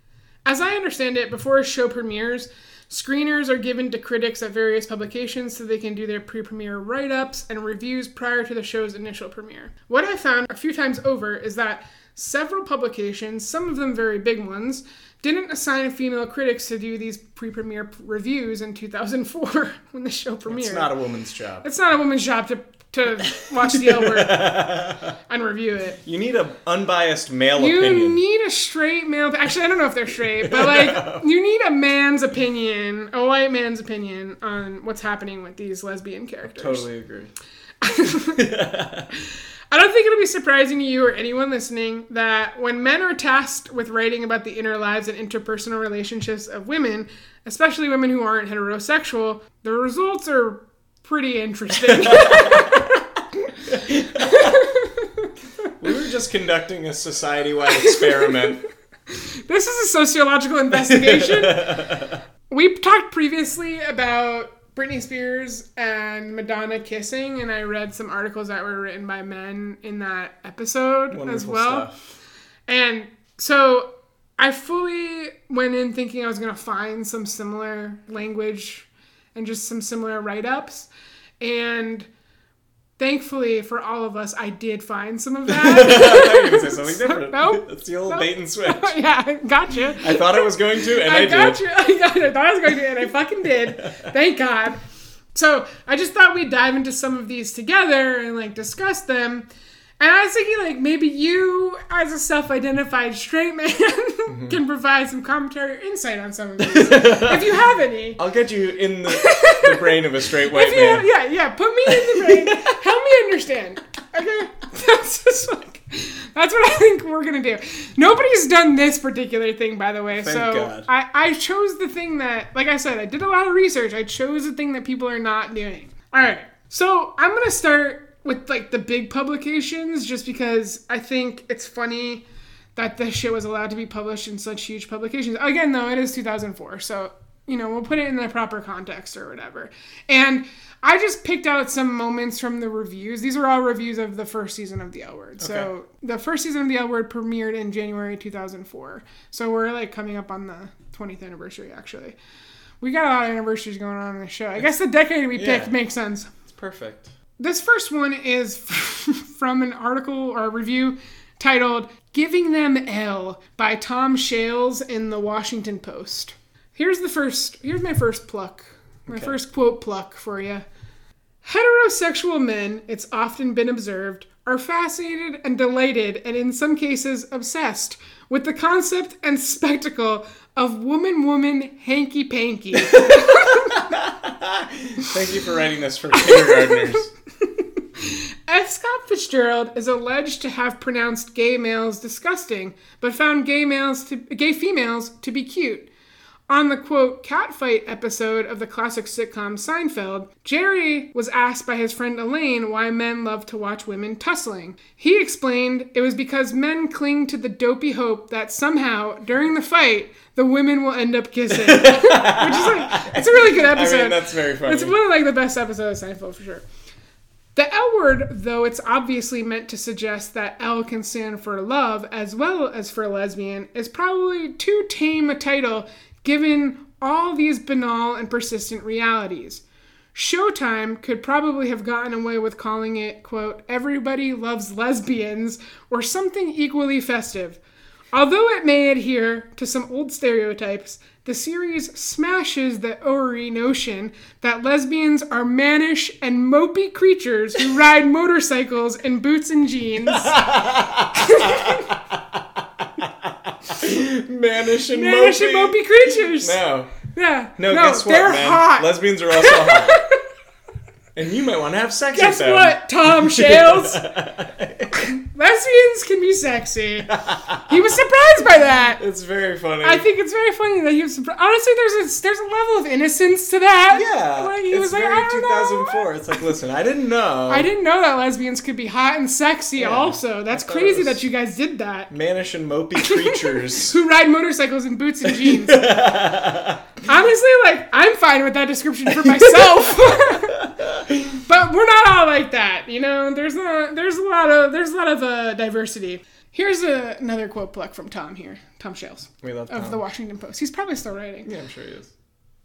Speaker 1: As I understand it, before a show premieres, screeners are given to critics at various publications so they can do their pre-premiere write-ups and reviews prior to the show's initial premiere. What I found a few times over is that several publications, some of them very big ones, didn't assign female critics to do these pre-premiere reviews in 2004 when the show premiered.
Speaker 2: It's not a woman's job.
Speaker 1: It's not a woman's job to to watch the L word and review it.
Speaker 2: You need an unbiased male opinion.
Speaker 1: You
Speaker 2: opinion.
Speaker 1: need a straight male. Actually, I don't know if they're straight, but like you need a man's opinion, a white man's opinion on what's happening with these lesbian characters.
Speaker 2: totally agree.
Speaker 1: I don't think it'll be surprising to you or anyone listening that when men are tasked with writing about the inner lives and interpersonal relationships of women, especially women who aren't heterosexual, the results are pretty interesting.
Speaker 2: We were just conducting a society-wide experiment.
Speaker 1: This is a sociological investigation. we talked previously about Britney Spears and Madonna kissing, and I read some articles that were written by men in that episode as well.
Speaker 2: stuff.
Speaker 1: And so I fully went in thinking I was going to find some similar language and just some similar write ups. And thankfully for all of us, I did find some of that.
Speaker 2: thought you were going to say something different.
Speaker 1: Nope.
Speaker 2: That's the old
Speaker 1: Nope.
Speaker 2: bait and switch.
Speaker 1: yeah, gotcha.
Speaker 2: I thought I was going to, and I,
Speaker 1: I got
Speaker 2: did.
Speaker 1: you. I got it. I thought I was going to, and I fucking did. Thank God. So I just thought we'd dive into some of these together and like discuss them. And I was thinking, like, maybe you, as a self identified straight man,
Speaker 2: Mm-hmm.
Speaker 1: can provide some commentary or insight on some of these. if you have any.
Speaker 2: I'll get you in the, the brain of a straight white man.
Speaker 1: yeah, yeah, put me in the brain. Help me understand. Okay? That's just like that's what I think we're gonna do. Nobody's done this particular thing, by the way.
Speaker 2: Thank
Speaker 1: so
Speaker 2: God.
Speaker 1: I, I chose the thing that like I said, I did a lot of research. I chose the thing that people are not doing. Alright. So I'm gonna start with like the big publications just because I think it's funny that this shit was allowed to be published in such huge publications. Again, though, it is 2004, so you know we'll put it in the proper context or whatever. And I just picked out some moments from the reviews. These are all reviews of the first season of The L Word. So the first season of The L Word premiered in January 2004. So we're like coming up on the 20th anniversary, actually. We got a lot of anniversaries going on in the show. I guess the decade we picked makes sense.
Speaker 2: It's perfect.
Speaker 1: This first one is from an article or a review titled Giving Them L by Tom Shales in the Washington Post. Here's the first, here's my first pluck, my
Speaker 2: Okay.
Speaker 1: first quote pluck for you. Heterosexual men, it's often been observed, are fascinated and delighted, and in some cases obsessed, with the concept and spectacle of woman woman hanky panky.
Speaker 2: Thank you for writing this for kindergartners.
Speaker 1: F. Scott Fitzgerald is alleged to have pronounced gay males disgusting, but found gay males to gay females to be cute. On the quote catfight episode of the classic sitcom Seinfeld, Jerry was asked by his friend Elaine why men love to watch women tussling. He explained it was because men cling to the dopey hope that somehow, during the fight, the women will end up kissing. Which is like, it's a really good episode.
Speaker 2: I mean, that's very funny.
Speaker 1: It's one of like the best episodes of Seinfeld for sure. The L word, though it's obviously meant to suggest that L can stand for love as well as for lesbian, is probably too tame a title given all these banal and persistent realities. Showtime could probably have gotten away with calling it, quote, Everybody Loves Lesbians, or something equally festive. Although it may adhere to some old stereotypes, the series smashes the Ori notion that lesbians are mannish and mopey creatures who ride motorcycles in boots and jeans.
Speaker 2: Mannish and
Speaker 1: mannish and
Speaker 2: mopey.
Speaker 1: mopey creatures.
Speaker 2: No.
Speaker 1: Yeah.
Speaker 2: No, guess what,
Speaker 1: they're
Speaker 2: man?
Speaker 1: hot.
Speaker 2: Lesbians are also hot. and you might want to have sex
Speaker 1: Guess
Speaker 2: with them.
Speaker 1: what, Tom Shales? Lesbians can be sexy. He was surprised by that.
Speaker 2: It's very funny.
Speaker 1: I think it's very funny that he was surprised. Honestly, there's a there's a level of innocence to that.
Speaker 2: yeah,
Speaker 1: like, he
Speaker 2: it's
Speaker 1: was like,
Speaker 2: very
Speaker 1: I don't know.
Speaker 2: 2004. It's like, listen, I didn't know.
Speaker 1: I didn't know that lesbians could be hot and sexy.
Speaker 2: Yeah,
Speaker 1: also, that's
Speaker 2: I thought it
Speaker 1: crazy that you guys did that.
Speaker 2: Mannish and mopey creatures.
Speaker 1: Who ride motorcycles in boots and jeans? Honestly, like I'm fine with that description for myself. But we're not all like that, you know. There's a there's a lot of there's a lot of uh, diversity. Here's a, another quote pluck from Tom here, Tom Shales
Speaker 2: we love
Speaker 1: of the Washington Post. He's probably still writing.
Speaker 2: Yeah, I'm sure he is.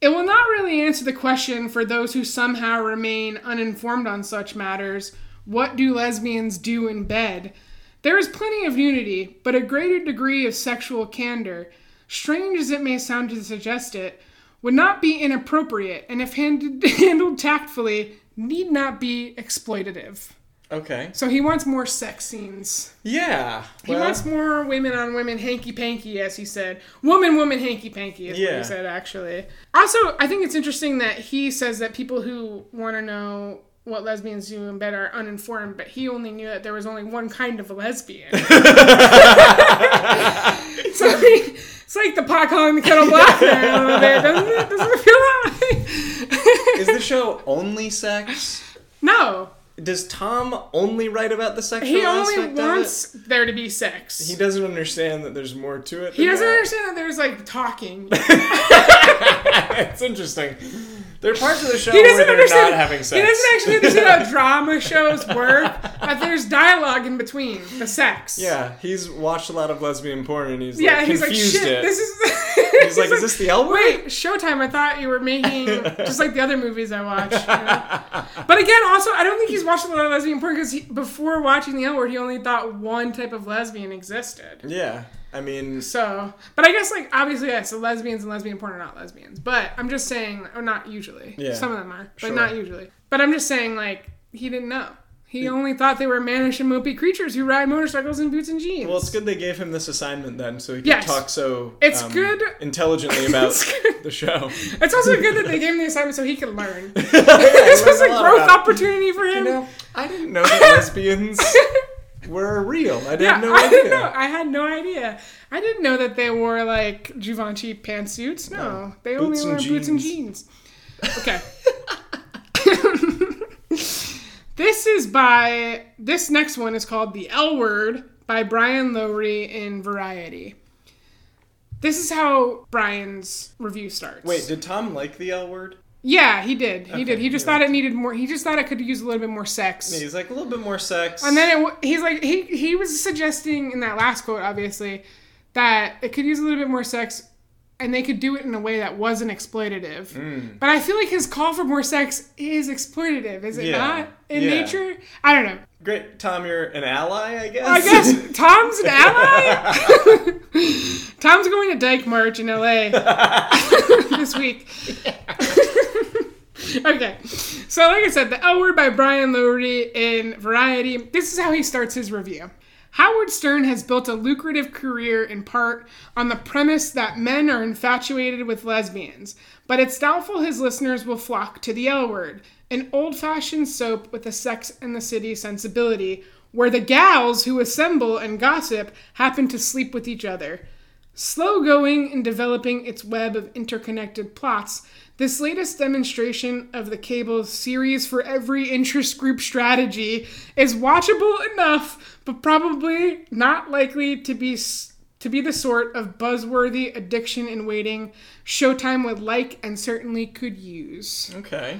Speaker 1: It will not really answer the question for those who somehow remain uninformed on such matters what do lesbians do in bed? There is plenty of nudity, but a greater degree of sexual candor, strange as it may sound to suggest it, would not be inappropriate, and if handed, handled tactfully, need not be exploitative.
Speaker 2: Okay.
Speaker 1: So he wants more sex scenes.
Speaker 2: Yeah.
Speaker 1: He
Speaker 2: well,
Speaker 1: wants more women on women hanky panky, as he said. Woman, woman hanky panky is what he said, actually. Also, I think it's interesting that he says that people who want to know what lesbians do in bed are uninformed, but he only knew that there was only one kind of a lesbian. so he- it's like the pot calling the kettle black a little bit, doesn't it? Doesn't it feel that way?
Speaker 2: is the show only sex?
Speaker 1: no.
Speaker 2: Does Tom only write about the sexual
Speaker 1: He only
Speaker 2: aspect
Speaker 1: wants there to be sex.
Speaker 2: He doesn't understand that there's more to it.
Speaker 1: He
Speaker 2: than
Speaker 1: doesn't
Speaker 2: that.
Speaker 1: understand that there's like talking.
Speaker 2: it's interesting. There are parts of the show
Speaker 1: He doesn't understand.
Speaker 2: not having sex.
Speaker 1: He doesn't actually understand how drama shows work. But there's dialogue in between the sex.
Speaker 2: Yeah, he's watched a lot of lesbian porn and he's
Speaker 1: Yeah,
Speaker 2: like,
Speaker 1: he's like,
Speaker 2: confused
Speaker 1: shit,
Speaker 2: it.
Speaker 1: this is.
Speaker 2: he's like, is this the L word?
Speaker 1: Wait, Showtime. I thought you were making just like the other movies I watch. you know? But again, also, I don't think he's watched a lot of lesbian porn because before watching the L Word, he only thought one type of lesbian existed.
Speaker 2: Yeah, I mean,
Speaker 1: So, but I guess like obviously, yeah. So lesbians and lesbian porn are not lesbians, but I'm just saying, or not usually.
Speaker 2: Yeah,
Speaker 1: Some of them are, but
Speaker 2: sure.
Speaker 1: not usually. But I'm just saying, like he didn't know. He only thought they were mannish and mopey creatures who ride motorcycles in boots and jeans.
Speaker 2: Well, it's good they gave him this assignment then, so he could
Speaker 1: Yes.
Speaker 2: talk so
Speaker 1: It's
Speaker 2: um,
Speaker 1: good-
Speaker 2: intelligently about
Speaker 1: good.
Speaker 2: the show.
Speaker 1: It's also good that they gave him the assignment so he could learn.
Speaker 2: this
Speaker 1: this was a growth opportunity for him.
Speaker 2: You know, I didn't know that lesbians were real. I didn't know
Speaker 1: I
Speaker 2: idea.
Speaker 1: didn't know. I had no idea. I didn't know that they wore like Givenchy pantsuits. No,
Speaker 2: No.
Speaker 1: they
Speaker 2: Boots
Speaker 1: only
Speaker 2: wore
Speaker 1: wear boots and
Speaker 2: jeans.
Speaker 1: jeans. Okay. this is by this next one is called The L Word by Brian Lowry in Variety. This is how Brian's review starts.
Speaker 2: Wait, did Tom like the L word?
Speaker 1: Yeah, he did. He
Speaker 2: Okay,
Speaker 1: did. He just
Speaker 2: yeah.
Speaker 1: thought it needed more. He just thought it could use a little bit more sex.
Speaker 2: He's like a little bit more sex.
Speaker 1: And then it, he's like he he was suggesting in that last quote, obviously, that it could use a little bit more sex, and they could do it in a way that wasn't exploitative.
Speaker 2: Mm.
Speaker 1: But I feel like his call for more sex is exploitative, is it
Speaker 2: Yeah.
Speaker 1: not? In
Speaker 2: Yeah.
Speaker 1: nature, I don't know.
Speaker 2: Great, Tom, you're an ally, I guess.
Speaker 1: I guess Tom's an ally. Tom's going to Dyke March in LA this week. okay, so like I said, the L Word by Brian Lowry in Variety. This is how he starts his review. Howard Stern has built a lucrative career in part on the premise that men are infatuated with lesbians, but it's doubtful his listeners will flock to the L Word, an old fashioned soap with a sex and the city sensibility, where the gals who assemble and gossip happen to sleep with each other. Slow going in developing its web of interconnected plots, this latest demonstration of the cable's series for every interest group strategy is watchable enough, but probably not likely to be to be the sort of buzzworthy addiction in waiting Showtime would like and certainly could use.
Speaker 2: Okay.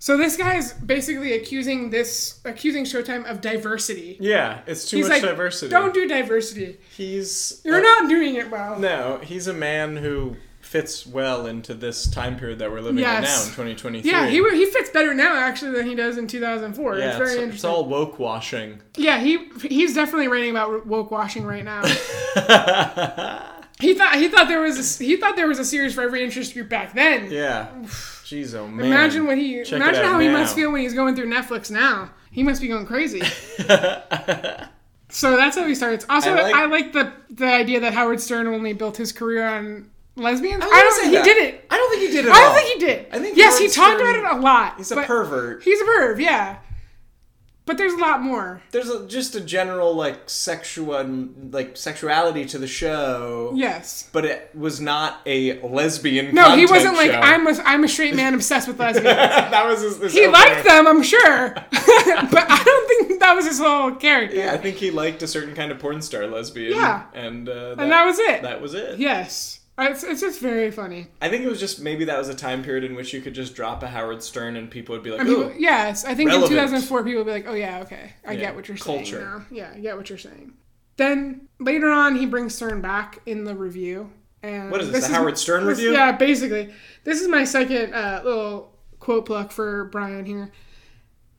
Speaker 1: So this guy is basically accusing this accusing Showtime of diversity.
Speaker 2: Yeah, it's too
Speaker 1: He's
Speaker 2: much
Speaker 1: like,
Speaker 2: diversity.
Speaker 1: don't do diversity.
Speaker 2: He's
Speaker 1: You're
Speaker 2: uh,
Speaker 1: not doing it well.
Speaker 2: No, he's a man who fits well into this time period that we're living in now in 2023.
Speaker 1: Yeah, he he fits better now actually than he does in 2004.
Speaker 2: Yeah,
Speaker 1: it's very
Speaker 2: it's,
Speaker 1: interesting.
Speaker 2: it's all woke washing.
Speaker 1: yeah, he he's definitely writing about woke washing right now. he thought he thought there was a, he thought there was a series for every interest group back then.
Speaker 2: Yeah. Jeez, oh man.
Speaker 1: Imagine what he
Speaker 2: Check
Speaker 1: imagine how he must feel when he's going through Netflix now. He must be going crazy. so that's how he starts. Also,
Speaker 2: I like-
Speaker 1: I like the the idea that Howard Stern only built his career on lesbians. I,
Speaker 2: gonna
Speaker 1: don't think he
Speaker 2: that.
Speaker 1: did it.
Speaker 2: I don't think he did it.
Speaker 1: I don't think he did.
Speaker 2: I think
Speaker 1: yes, he talked about it a lot.
Speaker 2: He's a pervert.
Speaker 1: He's a perv, yeah. But there's a lot more.
Speaker 2: There's a, just a general like sexual like sexuality to the show.
Speaker 1: Yes.
Speaker 2: But it was not a lesbian.
Speaker 1: No, he wasn't like. I'm a I'm a straight man obsessed with lesbians.
Speaker 2: that was his. his
Speaker 1: he
Speaker 2: opener.
Speaker 1: liked them, I'm sure, but I don't think that was his whole character.
Speaker 2: Yeah, I think he liked a certain kind of porn star lesbian.
Speaker 1: Yeah.
Speaker 2: and uh,
Speaker 1: and that was it.
Speaker 2: that was it.
Speaker 1: yes, it's, it's just very funny.
Speaker 2: I think it was just maybe that was a time period in which you could just drop a Howard Stern and people would be like, "Oh,
Speaker 1: yes, I think
Speaker 2: relevant.
Speaker 1: in 2004 people would be like, "Oh yeah, okay, I
Speaker 2: Yeah,
Speaker 1: get what you're
Speaker 2: culture.
Speaker 1: saying now. Yeah, I get what you're saying." Then later on, he brings Stern back in the review. And
Speaker 2: What is this, the Howard Stern review?
Speaker 1: Yeah, basically. This is my second uh, little quote pluck for Brian here.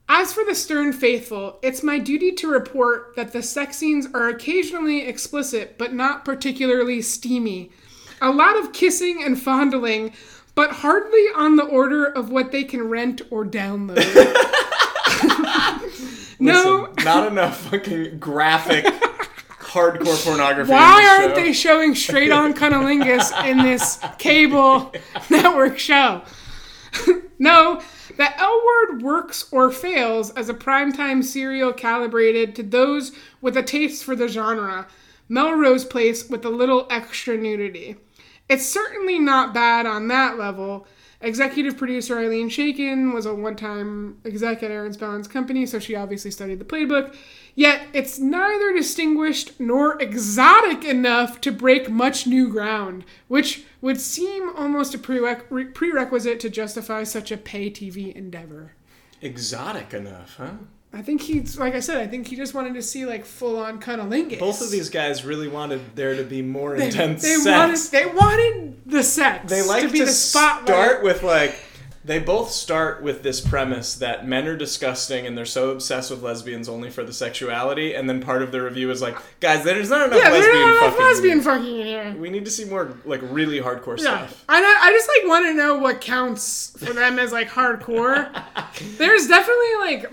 Speaker 1: As for the Stern faithful, it's my duty to report that the sex scenes are occasionally explicit, but not particularly steamy. A lot of kissing and fondling, but hardly on the order of what they can rent or download. no,
Speaker 2: listen, not enough fucking graphic, hardcore pornography.
Speaker 1: Why aren't
Speaker 2: show.
Speaker 1: they showing straight on cunnilingus in this cable network show? no, the L word works or fails as a primetime serial calibrated to those with a taste for the genre. Melrose Place with a little extra nudity. It's certainly not bad on that level. Executive producer Ilene Chaiken was a one time exec at Aaron Spelling's company, so she obviously studied the playbook. Yet it's neither distinguished nor exotic enough to break much new ground, which would seem almost a prerequisite to justify such a pay TV endeavor.
Speaker 2: exotic enough, huh?
Speaker 1: I think he's, like I said, I think he just wanted to see like full on cunnilingus.
Speaker 2: Both of these guys really wanted there to be more
Speaker 1: they,
Speaker 2: intense
Speaker 1: they
Speaker 2: sex.
Speaker 1: wanted they wanted the sex.
Speaker 2: they like
Speaker 1: to
Speaker 2: to,
Speaker 1: be the spotlight.
Speaker 2: start with like they both start with this premise that men are disgusting and they're so obsessed with lesbians only for the sexuality and then part of the review is like guys there's not enough
Speaker 1: yeah, there's
Speaker 2: lesbian
Speaker 1: not enough
Speaker 2: fucking
Speaker 1: lesbian fucking in here.
Speaker 2: we need to see more like really hardcore
Speaker 1: Yeah,
Speaker 2: stuff
Speaker 1: I I just like want to know what counts for them as like hardcore. There's definitely like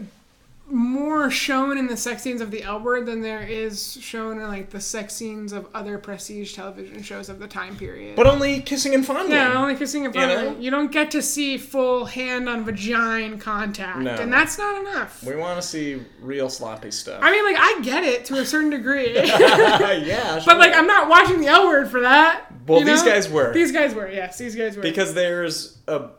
Speaker 1: more shown in the sex scenes of the L Word than there is shown in like the sex scenes of other prestige television shows of the time period.
Speaker 2: But only kissing and fondling.
Speaker 1: yeah, only kissing and fondling.
Speaker 2: You know?
Speaker 1: You don't get to see full hand on vagina contact,
Speaker 2: No.
Speaker 1: and that's not enough.
Speaker 2: We want to see real sloppy stuff.
Speaker 1: I mean, like I get it to a certain degree,
Speaker 2: yeah,
Speaker 1: but like I'm not watching the L Word for that.
Speaker 2: Well,
Speaker 1: you
Speaker 2: these guys were.
Speaker 1: These guys were. Yes, these guys were.
Speaker 2: because there's a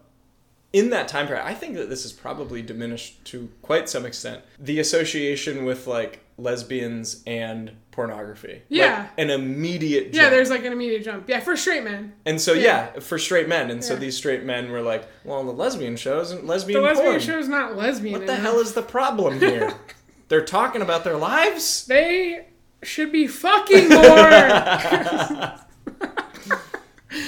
Speaker 2: in that time period i think that this is probably diminished to quite some extent the association with like lesbians and pornography
Speaker 1: Yeah.
Speaker 2: like, an immediate jump.
Speaker 1: yeah, there's like an immediate jump. Yeah, for straight men.
Speaker 2: and so
Speaker 1: yeah.
Speaker 2: yeah. for straight men and so these straight men were like well the lesbian shows and lesbian
Speaker 1: The lesbian
Speaker 2: porn.
Speaker 1: show's not lesbian.
Speaker 2: what the
Speaker 1: enough.
Speaker 2: hell is the problem here they're talking about their lives
Speaker 1: They should be fucking more.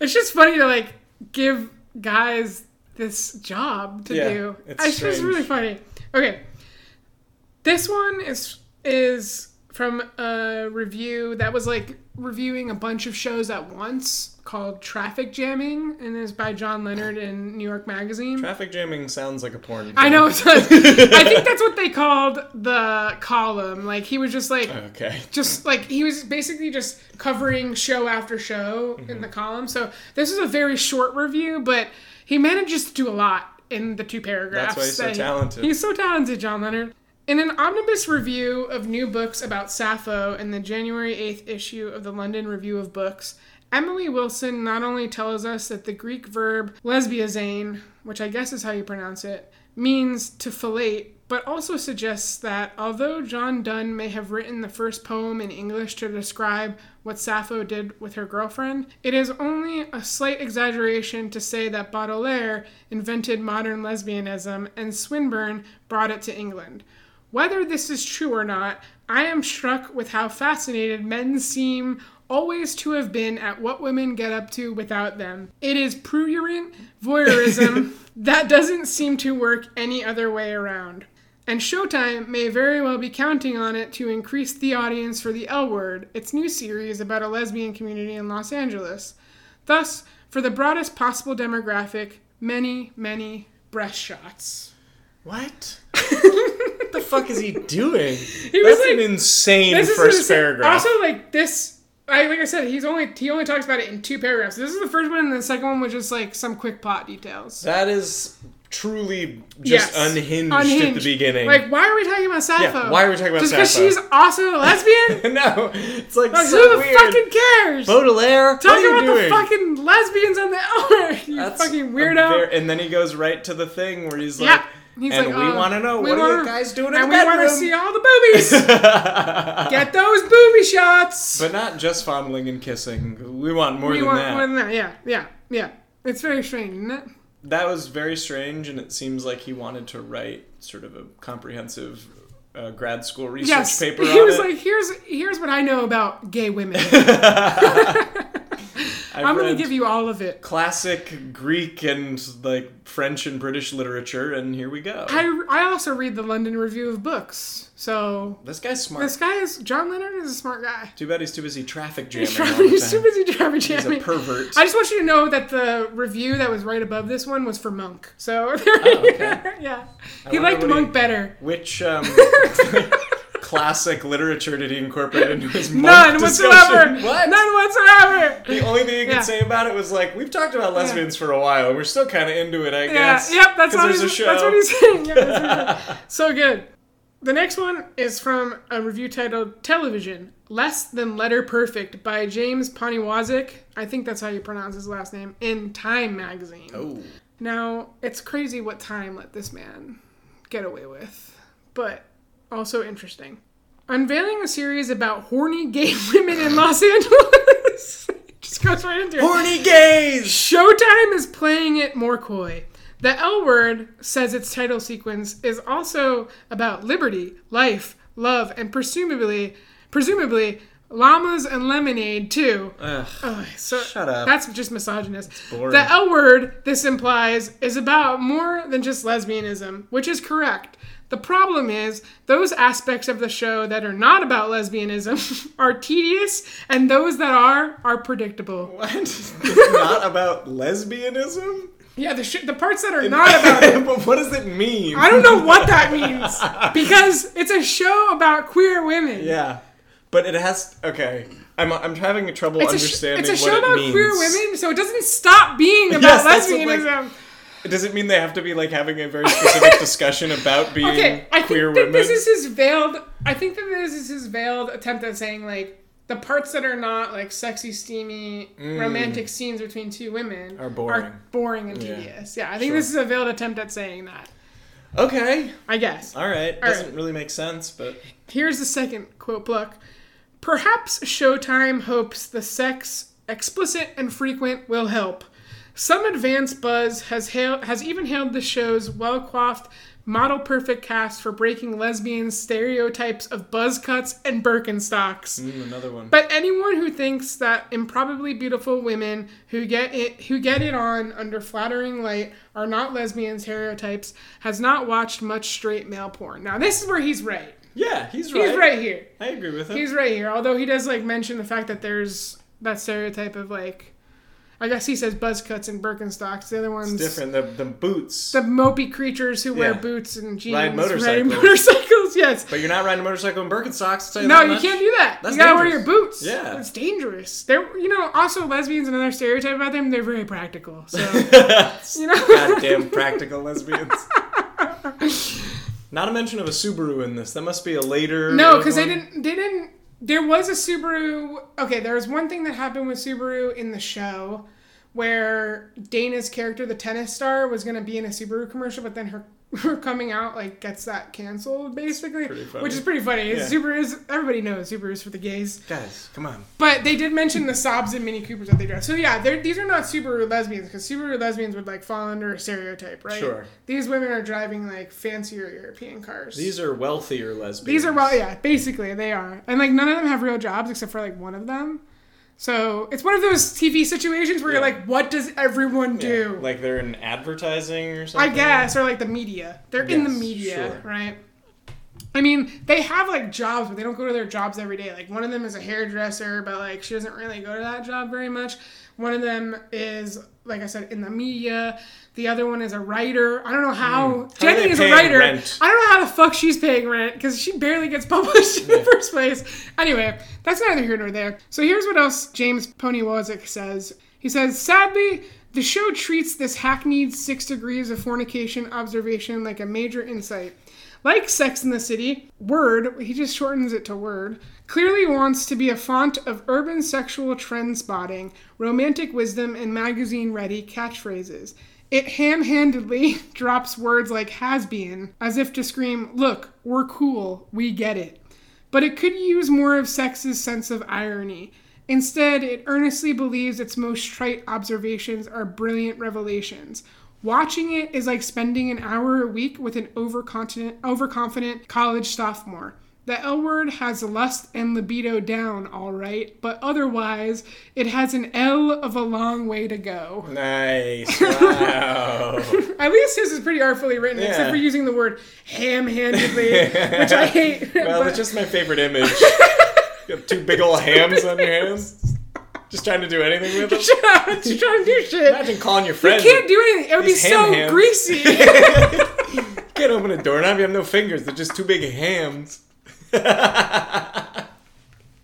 Speaker 1: it's just funny to like give guys this job to
Speaker 2: Yeah,
Speaker 1: do.
Speaker 2: it's
Speaker 1: It's, just
Speaker 2: strange.
Speaker 1: really funny. Okay, this one is is from a review that was like reviewing a bunch of shows at once called Traffic Jamming, and is by John Leonard in New York Magazine.
Speaker 2: traffic jamming sounds like a porn
Speaker 1: I know. It does. I think that's what they called the column. Like he was just like
Speaker 2: okay
Speaker 1: just like he was basically just covering show after show in
Speaker 2: Mm-hmm.
Speaker 1: the column. So this is a very short review, but he manages to do a lot in the two paragraphs.
Speaker 2: That's why he's so
Speaker 1: he-
Speaker 2: talented.
Speaker 1: He's so talented, John Leonard. In an omnibus review of new books about Sappho in the January 8th issue of the London Review of Books, Emily Wilson not only tells us that the Greek verb lesbiazein, which I guess is how you pronounce it, means to fellate, but also suggests that although John Donne may have written the first poem in English to describe what Sappho did with her girlfriend, it is only a slight exaggeration to say that Baudelaire invented modern lesbianism and Swinburne brought it to England. Whether this is true or not, I am struck with how fascinated men seem always to have been at what women get up to without them. It is prurient voyeurism that doesn't seem to work any other way around. And Showtime may very well be counting on it to increase the audience for The L Word, its new series about a lesbian community in Los Angeles. Thus, for the broadest possible demographic, many, many breast shots.
Speaker 2: what what the fuck is he doing
Speaker 1: He
Speaker 2: that's
Speaker 1: was
Speaker 2: an insane first
Speaker 1: insane.
Speaker 2: paragraph
Speaker 1: Also, like this, I like I said, he's only he only talks about it in two paragraphs. This is the first one, and the second one was just like some quick plot details.
Speaker 2: That is truly just
Speaker 1: Yes.
Speaker 2: unhinged, at the beginning.
Speaker 1: Like, why are we talking about Sappho?
Speaker 2: Yeah, why are we talking about
Speaker 1: Just because she's also a lesbian?
Speaker 2: no, it's like
Speaker 1: Like,
Speaker 2: so
Speaker 1: who the
Speaker 2: weird.
Speaker 1: fucking cares?
Speaker 2: Baudelaire, what are
Speaker 1: Talking
Speaker 2: you
Speaker 1: about
Speaker 2: doing?
Speaker 1: the fucking lesbians on the hour, you
Speaker 2: That's
Speaker 1: fucking weirdo.
Speaker 2: and then he goes right to the thing where he's
Speaker 1: yeah. He's
Speaker 2: and
Speaker 1: like,
Speaker 2: we
Speaker 1: uh,
Speaker 2: want to know
Speaker 1: we
Speaker 2: what are
Speaker 1: wanna-
Speaker 2: you guys doing in
Speaker 1: and we want to see all the boobies. Get those booby shots.
Speaker 2: but not just fondling and kissing. We want more than that.
Speaker 1: we
Speaker 2: than
Speaker 1: want
Speaker 2: that.
Speaker 1: more than that. Yeah, yeah, yeah. It's very strange, isn't it?
Speaker 2: That was very strange, and it seems like he wanted to write sort of a comprehensive uh, grad school research
Speaker 1: Yes.
Speaker 2: paper
Speaker 1: he was
Speaker 2: it.
Speaker 1: like, here's here's what I know about gay women.
Speaker 2: I've
Speaker 1: I'm gonna give you all of it.
Speaker 2: classic Greek and like French and British literature, and here we go.
Speaker 1: I, I also read the London Review of Books, so
Speaker 2: this guy's smart.
Speaker 1: this guy is John Leonard is a smart guy.
Speaker 2: Too bad he's too busy traffic jamming.
Speaker 1: He's,
Speaker 2: the
Speaker 1: he's too busy traffic jamming.
Speaker 2: He's a pervert.
Speaker 1: I just want you to know that the review that was right above this one was for Monk. So
Speaker 2: Oh, okay.
Speaker 1: yeah, he liked
Speaker 2: what he-
Speaker 1: Monk better.
Speaker 2: Which um, classic literature did he incorporate into his
Speaker 1: None whatsoever.
Speaker 2: discussion? What?
Speaker 1: None whatsoever.
Speaker 2: The only thing you can
Speaker 1: Yeah.
Speaker 2: say about it was like we've talked about lesbians for a while, and we're still kind of into it, I
Speaker 1: Yeah,
Speaker 2: guess.
Speaker 1: yep, that's what, he's,
Speaker 2: a show.
Speaker 1: that's what he's saying. Yeah, that's what he's saying. so good. The next one is from a review titled Television Less Than Letter Perfect by James Poniewozik. I think that's how you pronounce his last name, in Time magazine.
Speaker 2: Oh,
Speaker 1: Now, it's crazy what Time let this man get away with, but also interesting. Unveiling a series about horny gay women in Los Angeles. Just goes right into it.
Speaker 2: horny gays.
Speaker 1: Showtime is playing it more coy. The L word, says its title sequence, is also about liberty, life, love, and presumably, presumably, llamas and lemonade too.
Speaker 2: Ugh,
Speaker 1: Ugh, so
Speaker 2: Shut up.
Speaker 1: That's just misogynist. The L word, this implies, is about more than just lesbianism, which is correct. The problem is, those aspects of the show that are not about lesbianism are tedious, and those that are, are predictable.
Speaker 2: what? It's not about lesbianism.
Speaker 1: Yeah, the sh- the parts that are not about it.
Speaker 2: but what does it mean?
Speaker 1: I don't know what that means because it's a show about queer women.
Speaker 2: Yeah, but it has. Okay, I'm I'm having trouble
Speaker 1: It's a, sh-
Speaker 2: understanding
Speaker 1: it's a show
Speaker 2: it
Speaker 1: about
Speaker 2: means.
Speaker 1: queer women, so it doesn't stop being about
Speaker 2: Yes, that's what, like,
Speaker 1: lesbianism.
Speaker 2: Does it mean they have to be like having a very specific discussion about being
Speaker 1: okay, I think
Speaker 2: queer
Speaker 1: that
Speaker 2: women?
Speaker 1: this is his veiled. I think that this is his veiled attempt at saying like the parts that are not like sexy, steamy, romantic scenes between two women
Speaker 2: Mm. Are boring.
Speaker 1: boring and
Speaker 2: Yeah.
Speaker 1: tedious. Yeah, I think
Speaker 2: Sure.
Speaker 1: this is a veiled attempt at saying that.
Speaker 2: okay,
Speaker 1: I guess.
Speaker 2: all right.
Speaker 1: All
Speaker 2: Doesn't
Speaker 1: right.
Speaker 2: really make sense, but
Speaker 1: Here's the second quote block. Perhaps Showtime hopes the sex, explicit and frequent, will help. Some advanced buzz has hailed, has even hailed the show's well coiffed, model perfect cast for breaking lesbian stereotypes of buzz cuts and Birkenstocks.
Speaker 2: mm, another one.
Speaker 1: But anyone who thinks that improbably beautiful women who get it who get it on under flattering light are not lesbian stereotypes has not watched much straight male porn. Now this is where he's right.
Speaker 2: yeah, he's right.
Speaker 1: He's right here.
Speaker 2: I agree with him.
Speaker 1: He's right here. Although he does like mention the fact that there's that stereotype of like I guess he says buzz cuts and Birkenstocks. The other ones
Speaker 2: It's different. The the boots.
Speaker 1: the mopey creatures who wear boots and jeans
Speaker 2: Ride motorcycles.
Speaker 1: riding motorcycles, yes.
Speaker 2: but you're not riding a motorcycle in Birkenstocks. You
Speaker 1: No, you
Speaker 2: much.
Speaker 1: can't do that.
Speaker 2: That's
Speaker 1: you gotta wear your boots.
Speaker 2: Yeah.
Speaker 1: it's dangerous. They're, you know, also lesbians. Another stereotype about them: they're very practical. So, you know,
Speaker 2: Goddamn practical lesbians. Not a mention of a Subaru in this. That must be a later.
Speaker 1: no, because they didn't. They didn't. There was a Subaru. Okay, there was one thing that happened with Subaru in the show, where Dana's character, the tennis star, was gonna be in a Subaru commercial, but then her. Her coming out like gets that canceled basically,
Speaker 2: Pretty funny.
Speaker 1: which is pretty funny.
Speaker 2: Yeah.
Speaker 1: is everybody knows Super is for the gays.
Speaker 2: Guys, come on.
Speaker 1: But they did mention the Saabs and Mini Coopers that they drive. So yeah, they're, these are not Subaru lesbians because Subaru lesbians would like fall under a stereotype, right?
Speaker 2: Sure.
Speaker 1: These women are driving like fancier European cars.
Speaker 2: These are wealthier lesbians.
Speaker 1: these are well, yeah, basically they are, and like none of them have real jobs except for like one of them. So it's one of those TV situations where you're like, what does everyone
Speaker 2: Yeah,
Speaker 1: do?
Speaker 2: Like they're in advertising or something?
Speaker 1: I guess, or like the media. They're in the media,
Speaker 2: sure.
Speaker 1: right? I mean, they have like jobs, but they don't go to their jobs every day. Like one of them is a hairdresser, but like she doesn't really go to that job very much. One of them is, like I said, in the media. The other one is a writer. I don't know how.
Speaker 2: Hmm. How
Speaker 1: Jenny is a writer.
Speaker 2: rent?
Speaker 1: I don't know how the fuck she's paying rent because she barely gets published in the first place. Anyway, that's neither here nor there. So here's what else James Poniewozik says. He says, sadly, the show treats this hackneyed six degrees of fornication observation like a major insight. Like Sex in the City, Word, he just shortens it to Word, clearly wants to be a font of urban sexual trend spotting, romantic wisdom, and magazine ready catchphrases. It ham handedly drops words like hasbian, as if to scream, Look, we're cool, we get it. But it could use more of Sex's sense of irony. Instead, it earnestly believes its most trite observations are brilliant revelations. Watching it is like spending an hour a week with an overconfident, overconfident college sophomore. The L word has lust and libido down, all right, but otherwise, it has an L of a long way to go.
Speaker 2: Nice. Wow.
Speaker 1: At least his is pretty artfully written, except for using the word ham handedly, which I hate.
Speaker 2: well,
Speaker 1: but-
Speaker 2: it's just my favorite image. You have two big old hams on your hands. Just trying to do anything with them.
Speaker 1: Just trying to do shit.
Speaker 2: Imagine calling your friends.
Speaker 1: You can't do anything. It would be so
Speaker 2: ham
Speaker 1: greasy.
Speaker 2: You can't open a doorknob. You have no fingers. They're just two big hams. it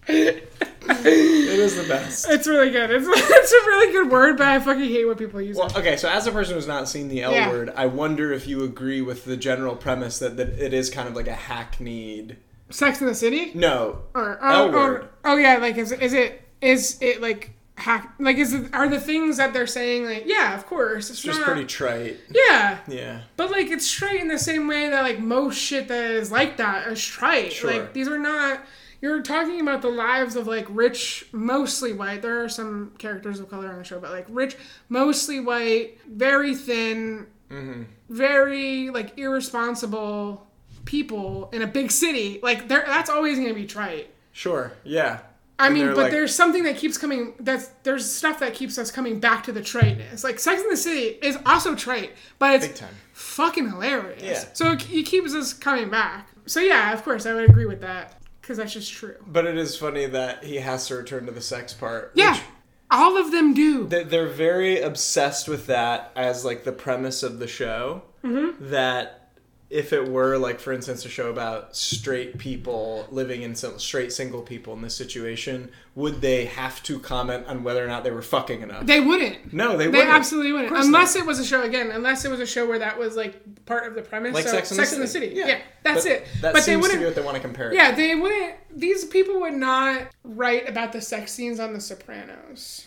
Speaker 2: is the best.
Speaker 1: it's really good. It's, it's a really good word, but I fucking hate when people use
Speaker 2: Well,
Speaker 1: it.
Speaker 2: okay, so as a person who's not seen the L
Speaker 1: Yeah.
Speaker 2: word, I wonder if you agree with the general premise that, that it is kind of like a hackneyed.
Speaker 1: Sex in the City?
Speaker 2: No.
Speaker 1: Or
Speaker 2: L
Speaker 1: oh,
Speaker 2: word.
Speaker 1: or, oh yeah, like is, is it is it like hack like is it are the things that they're saying like yeah, of course. It's
Speaker 2: It's just
Speaker 1: not,
Speaker 2: pretty trite.
Speaker 1: Yeah.
Speaker 2: Yeah.
Speaker 1: But like it's trite in the same way that like most shit that is like that is trite.
Speaker 2: Sure.
Speaker 1: Like these are not you're talking about the lives of like rich, mostly white. There are some characters of color on the show, but like rich, mostly white, very thin,
Speaker 2: Mm-hmm.
Speaker 1: very like irresponsible people in a big city. Like there, that's always gonna be trite.
Speaker 2: Sure. Yeah.
Speaker 1: I mean, but
Speaker 2: like-
Speaker 1: there's something that keeps coming. That's there's stuff that keeps us coming back to the triteness. Like Sex in the City is also trite, but it's
Speaker 2: Big time.
Speaker 1: fucking hilarious.
Speaker 2: Yeah.
Speaker 1: So it, it keeps us coming back. So yeah, of course, I would agree with that because that's just true.
Speaker 2: But it is funny that he has to return to the sex part.
Speaker 1: Yeah.
Speaker 2: Which
Speaker 1: All of them do.
Speaker 2: They- They're very obsessed with that as like the premise of the show.
Speaker 1: Mm-hmm.
Speaker 2: That if it were like, for instance, a show about straight people living in some straight single people in this situation, would they have to comment on whether or not they were fucking enough?
Speaker 1: They wouldn't.
Speaker 2: no, they
Speaker 1: They
Speaker 2: wouldn't.
Speaker 1: absolutely wouldn't. Unless it was a show again, unless it was a show where that was like part of the premise.
Speaker 2: like
Speaker 1: so,
Speaker 2: Sex, and, the City.
Speaker 1: Yeah. that's
Speaker 2: But
Speaker 1: it.
Speaker 2: That
Speaker 1: but they
Speaker 2: seems to
Speaker 1: wouldn't
Speaker 2: be what they want to compare.
Speaker 1: Yeah, they wouldn't. These people would not write about the sex scenes on The Sopranos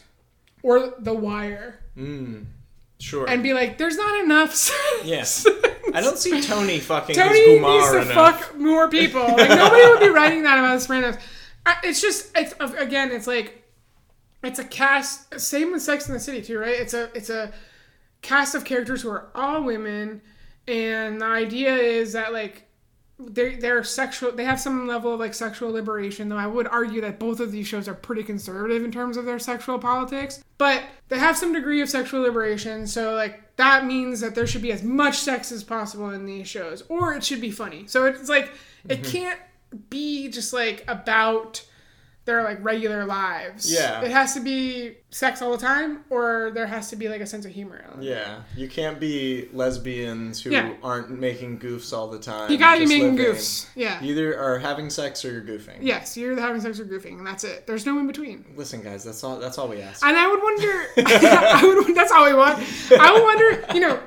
Speaker 1: or The Wire
Speaker 2: Mm, sure.
Speaker 1: and be like, "There's not enough." sex."
Speaker 2: Yes. I don't see Tony fucking
Speaker 1: Tony needs to
Speaker 2: enough.
Speaker 1: fuck more people. Like nobody would be writing that about The Sopranos. It's just, it's again, it's like, it's a cast. Same with Sex in the City too, right? It's a, it's a cast of characters who are all women, and the idea is that like they're they're sexual. They have some level of like sexual liberation. Though I would argue that both of these shows are pretty conservative in terms of their sexual politics. But they have some degree of sexual liberation. So like that means that there should be as much sex as possible in these shows, or it should be funny. So it's like it mm-hmm. can't be just like about their like regular lives.
Speaker 2: Yeah.
Speaker 1: It has to be sex all the time, or there has to be like a sense of humor.
Speaker 2: Yeah, you can't be lesbians who
Speaker 1: Yeah.
Speaker 2: aren't making goofs all the time.
Speaker 1: You gotta be making
Speaker 2: living.
Speaker 1: goofs. Yeah.
Speaker 2: You either are having sex or you're goofing.
Speaker 1: Yes, you're having sex or goofing, and that's it. There's no in between.
Speaker 2: Listen, guys, that's all. That's all we ask.
Speaker 1: And I would wonder. I would. That's all we want. I would wonder. You know,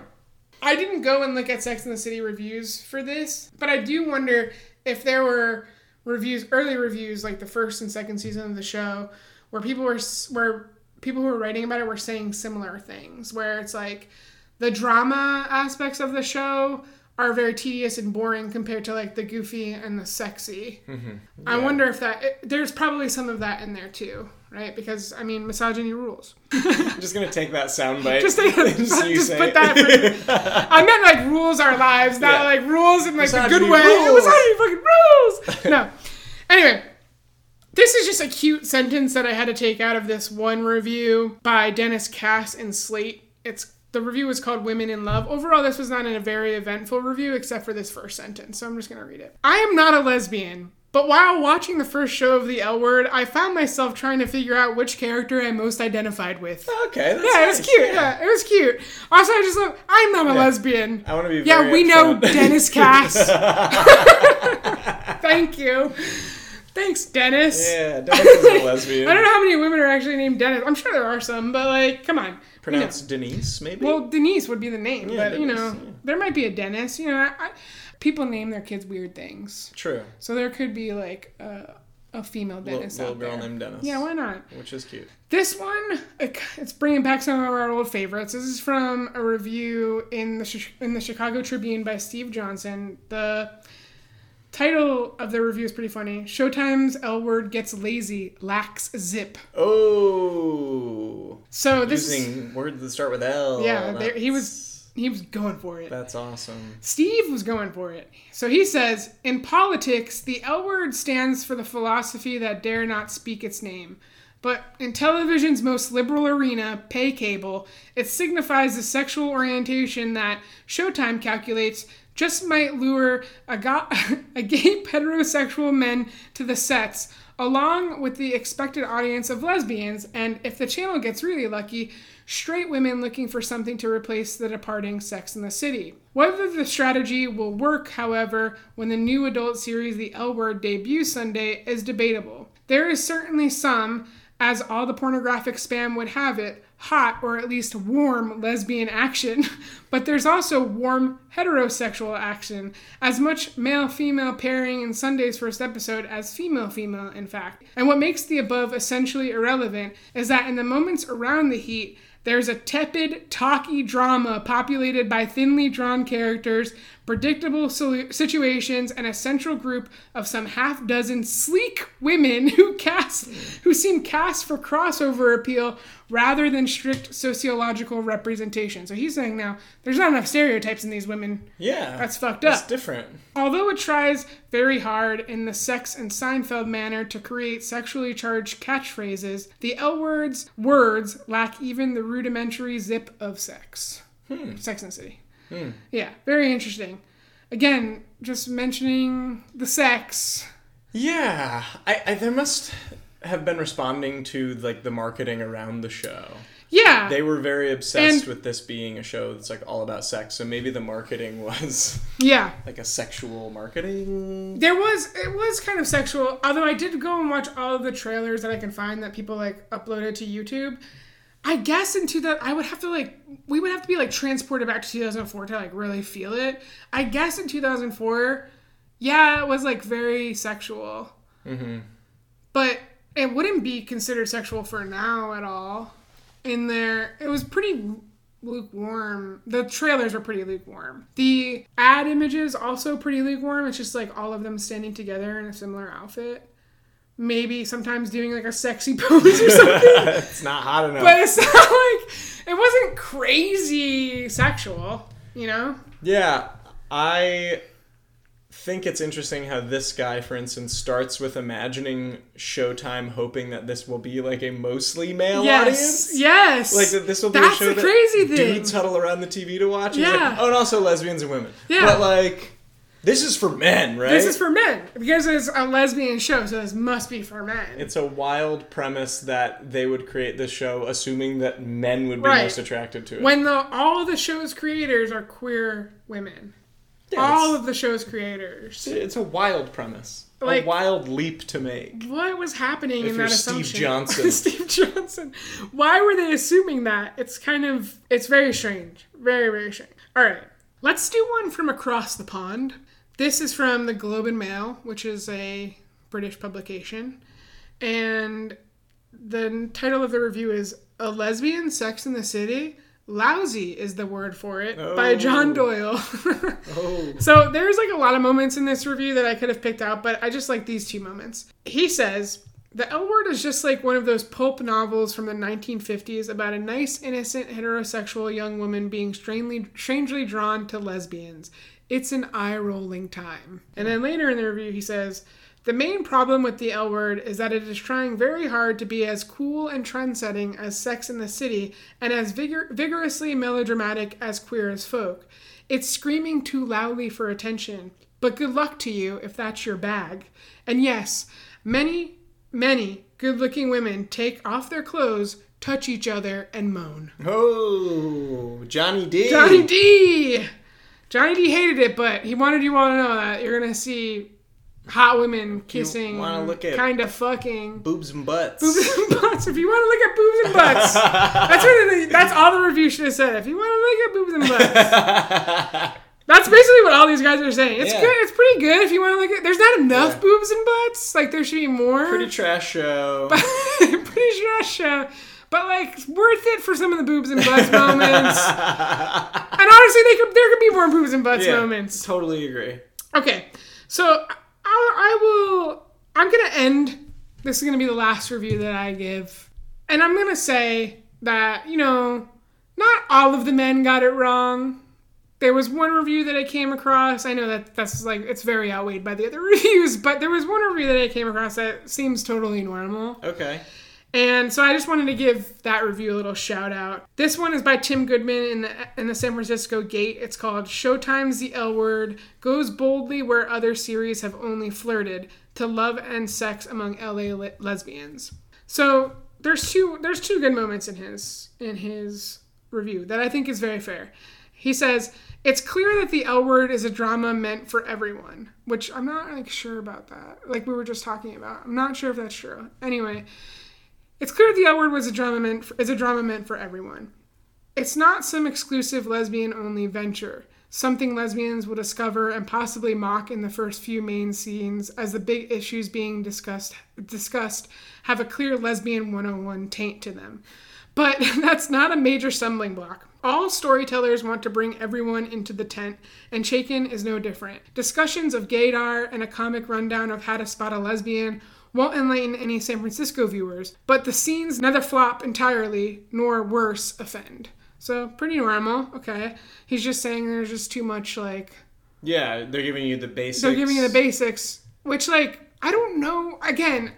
Speaker 1: I didn't go and look at Sex in the City reviews for this, but I do wonder if there were reviews, early reviews, like the first and second season of the show, where people were where people who were writing about it were saying similar things, where it's like the drama aspects of the show are very tedious and boring compared to like the goofy and the sexy. Mm-hmm. I wonder if that it, there's probably some of that in there too, right? Because I mean, misogyny rules.
Speaker 2: I'm just gonna take that soundbite.
Speaker 1: Just, take,
Speaker 2: so you
Speaker 1: just put
Speaker 2: it.
Speaker 1: that. For, I meant like rules our lives, not
Speaker 2: Yeah.
Speaker 1: like rules in like the
Speaker 2: Misogyny
Speaker 1: good way.
Speaker 2: rules.
Speaker 1: Misogyny fucking rules. No. Anyway, this is just a cute sentence that I had to take out of this one review by Dennis Cass in Slate. It's the review was called Women in Love. Overall, this was not in a very eventful review except for this first sentence, so I'm just gonna read it. I am not a lesbian. But while watching the first show of the L Word, I found myself trying to figure out which character I most identified with.
Speaker 2: Okay. That's
Speaker 1: Yeah, it was cute. Yeah. it was cute. Also, I just love. I'm not a lesbian.
Speaker 2: I want to be.
Speaker 1: Yeah, we know. Dennis Cass. Thank you. Thanks, Dennis.
Speaker 2: yeah, Dennis is a lesbian.
Speaker 1: I don't know how many women are actually named Dennis. I'm sure there are some, but like, come on.
Speaker 2: Pronounced Denise, maybe.
Speaker 1: Well, Denise would be the name,
Speaker 2: Yeah,
Speaker 1: but you know,
Speaker 2: yeah.
Speaker 1: there might be a Dennis. You know, I, I, people name their kids weird things,
Speaker 2: True.
Speaker 1: so there could be like a, a female
Speaker 2: Little,
Speaker 1: Dennis
Speaker 2: little
Speaker 1: out
Speaker 2: girl
Speaker 1: there.
Speaker 2: named Dennis.
Speaker 1: Yeah, why not?
Speaker 2: Which is cute.
Speaker 1: This one, it's bringing back some of our old favorites. This is from a review in the in the Chicago Tribune by Steve Johnson. The title of the review is pretty funny. Showtime's L word gets lazy, lacks zip.
Speaker 2: Oh,
Speaker 1: So this is,
Speaker 2: using words that start with L.
Speaker 1: yeah, there, he was he was going for it.
Speaker 2: That's awesome.
Speaker 1: Steve was going for it. So he says, in politics, the L word stands for the philosophy that dare not speak its name. But in television's most liberal arena, pay cable, it signifies the sexual orientation that Showtime calculates just might lure a, go- a gay heterosexual men to the sets, along with the expected audience of lesbians, and if the channel gets really lucky, straight women looking for something to replace the departing Sex in the City. Whether the strategy will work, however, when the new adult series The L Word debuts Sunday is debatable. There is certainly some, as all the pornographic spam would have it, hot or at least warm lesbian action, but there's also warm heterosexual action, as much male female pairing in Sunday's first episode as female female, in fact. And what makes the above essentially irrelevant is that in the moments around the heat, there's a tepid, talky drama populated by thinly drawn characters, predictable situations, and a central group of some half dozen sleek women who cast, who seem cast for crossover appeal rather than strict sociological representation. So he's saying now there's not enough stereotypes in these women.
Speaker 2: Yeah,
Speaker 1: That's fucked up.
Speaker 2: That's different.
Speaker 1: Although it tries very hard in the sex and Seinfeld manner to create sexually charged catchphrases, the L word's words lack even the rudimentary zip of sex. Hmm. Sex and the City. Yeah, very interesting. Again, just mentioning the sex.
Speaker 2: Yeah, I, I there must. have been responding to like the marketing around the show.
Speaker 1: Yeah.
Speaker 2: They were very obsessed
Speaker 1: And-
Speaker 2: with this being a show that's like all about sex. So maybe the marketing was
Speaker 1: yeah.
Speaker 2: like a sexual marketing.
Speaker 1: There was it was kind of sexual, although I did go and watch all the trailers that I can find that people like uploaded to YouTube. I guess in 2000, I would have to like we would have to be like transported back to 2004 to like really feel it. I guess in 2004, yeah, it was like very sexual.
Speaker 2: Mm-hmm.
Speaker 1: But it wouldn't be considered sexual for now at all. In there, it was pretty lukewarm. The trailers were pretty lukewarm. The ad images also pretty lukewarm. It's just like all of them standing together in a similar outfit. Maybe sometimes doing like a sexy pose or something.
Speaker 2: it's not hot enough.
Speaker 1: but it's not like it wasn't crazy sexual, you know?
Speaker 2: Yeah, I think it's interesting how this guy, for instance, starts with imagining Showtime, hoping that this will be like a mostly male
Speaker 1: yes.
Speaker 2: audience.
Speaker 1: Yes.
Speaker 2: Like that this will be
Speaker 1: That's
Speaker 2: a show that
Speaker 1: crazy thing.
Speaker 2: dudes huddle around the TV to watch.
Speaker 1: Yeah.
Speaker 2: like, oh, and also lesbians and women.
Speaker 1: Yeah.
Speaker 2: But like, this is for men, right?
Speaker 1: This is for men because it's a lesbian show, so this must be for men.
Speaker 2: It's a wild premise that they would create this show assuming that men would be
Speaker 1: Right.
Speaker 2: most attracted to it.
Speaker 1: when the all of the show's creators are queer women.
Speaker 2: Yeah,
Speaker 1: all of the show's creators.
Speaker 2: it's a wild premise.
Speaker 1: Like-
Speaker 2: a wild leap to make.
Speaker 1: What was happening
Speaker 2: If
Speaker 1: in that
Speaker 2: Steve
Speaker 1: assumption?
Speaker 2: Johnson.
Speaker 1: Steve Johnson. Why were they assuming that? It's kind of it's very strange. Very very strange. All right. Let's do one from across the pond. This is from the Globe and Mail, which is a British publication, and the title of the review is "A Lesbian Sex in the City." Lousy is the word for it by
Speaker 2: Oh.
Speaker 1: John Doyle.
Speaker 2: Oh.
Speaker 1: So there's like a lot of moments in this review that I could have picked out, but I just like these two moments. He says, The L Word is just like one of those pulp novels from the 1950s about a nice, innocent, heterosexual young woman being strangely, strangely drawn to lesbians. It's an eye rolling time. And then later in the review, he says, the main problem with the L word is that it is trying very hard to be as cool and trendsetting as Sex in the City and as vigor- vigorously melodramatic as Queer as Folk. It's screaming too loudly for attention, but good luck to you if that's your bag. And yes, many, many good looking women take off their clothes, touch each other, and moan.
Speaker 2: Oh, Johnny D.
Speaker 1: Johnny D! Johnny D hated it, but he wanted you all to know that you're gonna see hot women kissing,
Speaker 2: wanna look at-
Speaker 1: kind of fucking
Speaker 2: Boobs and butts.
Speaker 1: boobs and butts. If you want to look at boobs and butts, that's what the, that's all the review should have said. If you want to look at boobs and butts, that's basically what all these guys are saying. It's
Speaker 2: Yeah.
Speaker 1: good. It's pretty good if you want to look at. There's not enough
Speaker 2: Yeah.
Speaker 1: boobs and butts. Like there should be more.
Speaker 2: Pretty trash show.
Speaker 1: pretty trash show. But like worth it for some of the boobs and butts moments. and honestly, they could, there could be more boobs and butts
Speaker 2: Yeah,
Speaker 1: moments.
Speaker 2: Totally agree.
Speaker 1: Okay, so I, I will. I'm gonna end. This is gonna be the last review that I give, and I'm gonna say that you know, not all of the men got it wrong. There was one review that I came across. I know that that's like it's very outweighed by the other reviews, but there was one review that I came across that seems totally normal.
Speaker 2: Okay.
Speaker 1: And so I just wanted to give that review a little shout out. This one is by Tim Goodman in the in the San Francisco Gate. It's called Showtime's The L Word goes boldly where other series have only flirted to love and sex among LA le- lesbians. So there's two there's two good moments in his in his review that I think is very fair. He says it's clear that the L word is a drama meant for everyone, which I'm not like sure about that. Like we were just talking about, I'm not sure if that's true. Anyway, it's clear the L word was a drama meant for, is a drama meant for everyone. It's not some exclusive lesbian only venture, something lesbians will discover and possibly mock in the first few main scenes as the big issues being discussed discussed have a clear lesbian 101 taint to them. But that's not a major stumbling block. All storytellers want to bring everyone into the tent, and Chaiken is no different. Discussions of gaydar and a comic rundown of how to spot a lesbian won't enlighten any San Francisco viewers, but the scenes neither flop entirely nor worse offend. So pretty normal. Okay, he's just saying there's just too much like
Speaker 2: Yeah, they're giving you the basics.
Speaker 1: they're giving you the basics, which like I don't know. Again,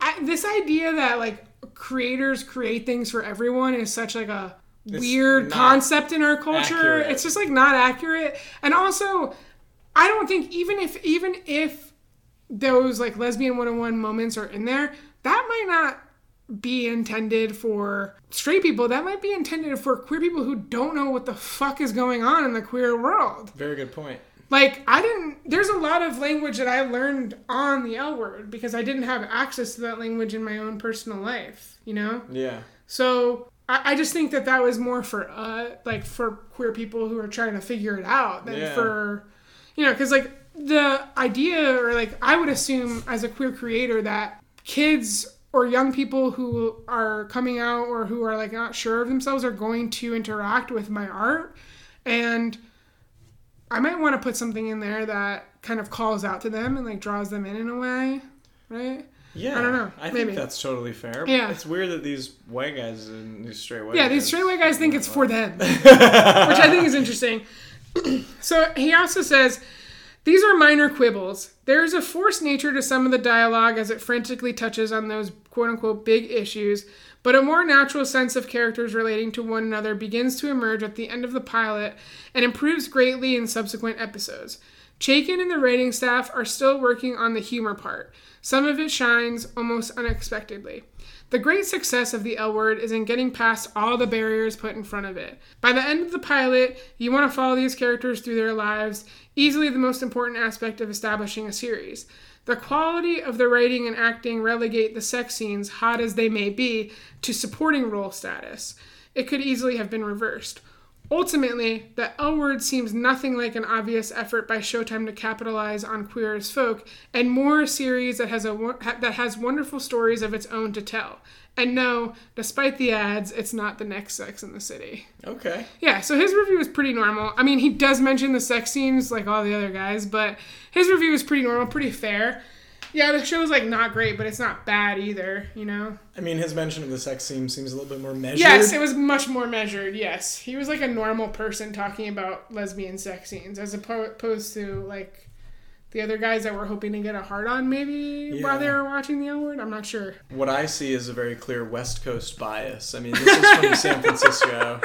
Speaker 1: I, this idea that like creators create things for everyone is such like a weird concept in our culture.
Speaker 2: accurate.
Speaker 1: It's just like not accurate, and also I don't think even if even if those like lesbian 101 moments are in there that might not be intended for straight people. That might be intended for queer people who don't know what the fuck is going on in the queer world.
Speaker 2: Very good point.
Speaker 1: Like, I didn't, there's a lot of language that I learned on the L word because I didn't have access to that language in my own personal life, you know?
Speaker 2: Yeah.
Speaker 1: So I, I just think that that was more for, uh, like, for queer people who are trying to figure it out than
Speaker 2: Yeah.
Speaker 1: for, you know, because, like, the idea, or like, I would assume as a queer creator that kids or young people who are coming out or who are, like, not sure of themselves are going to interact with my art. And I might want to put something in there that kind of calls out to them and, like, draws them in in a way, right?
Speaker 2: Yeah.
Speaker 1: I don't know.
Speaker 2: I
Speaker 1: Maybe.
Speaker 2: think that's totally fair.
Speaker 1: Yeah.
Speaker 2: It's weird that these white guys and these straight white
Speaker 1: Yeah, these straight white guys think it's for them, which I think is interesting. so he also says these are minor quibbles. There is a forced nature to some of the dialogue as it frantically touches on those quote unquote big issues, but a more natural sense of characters relating to one another begins to emerge at the end of the pilot and improves greatly in subsequent episodes. Chaiken and the writing staff are still working on the humor part. Some of it shines almost unexpectedly. The great success of the L word is in getting past all the barriers put in front of it. By the end of the pilot, you want to follow these characters through their lives, easily the most important aspect of establishing a series. The quality of the writing and acting relegate the sex scenes, hot as they may be, to supporting role status. It could easily have been reversed. Ultimately, the L word seems nothing like an obvious effort by Showtime to capitalize on queer as folk, and more a series that has a that has wonderful stories of its own to tell. And no, despite the ads, it's not the next Sex in the City.
Speaker 2: Okay.
Speaker 1: Yeah, so his review is pretty normal. I mean, he does mention the sex scenes like all the other guys, but his review is pretty normal, pretty fair. Yeah, the show's like not great, but it's not bad either, you know?
Speaker 2: I mean, his mention of the sex scene seems a little bit more measured.
Speaker 1: Yes, it was much more measured. Yes, he was like a normal person talking about lesbian sex scenes, as opposed to like the other guys that were hoping to get a hard on maybe while they were watching the L Word. I'm not sure.
Speaker 2: What I see is a very clear West Coast bias. I mean, this is from San Francisco.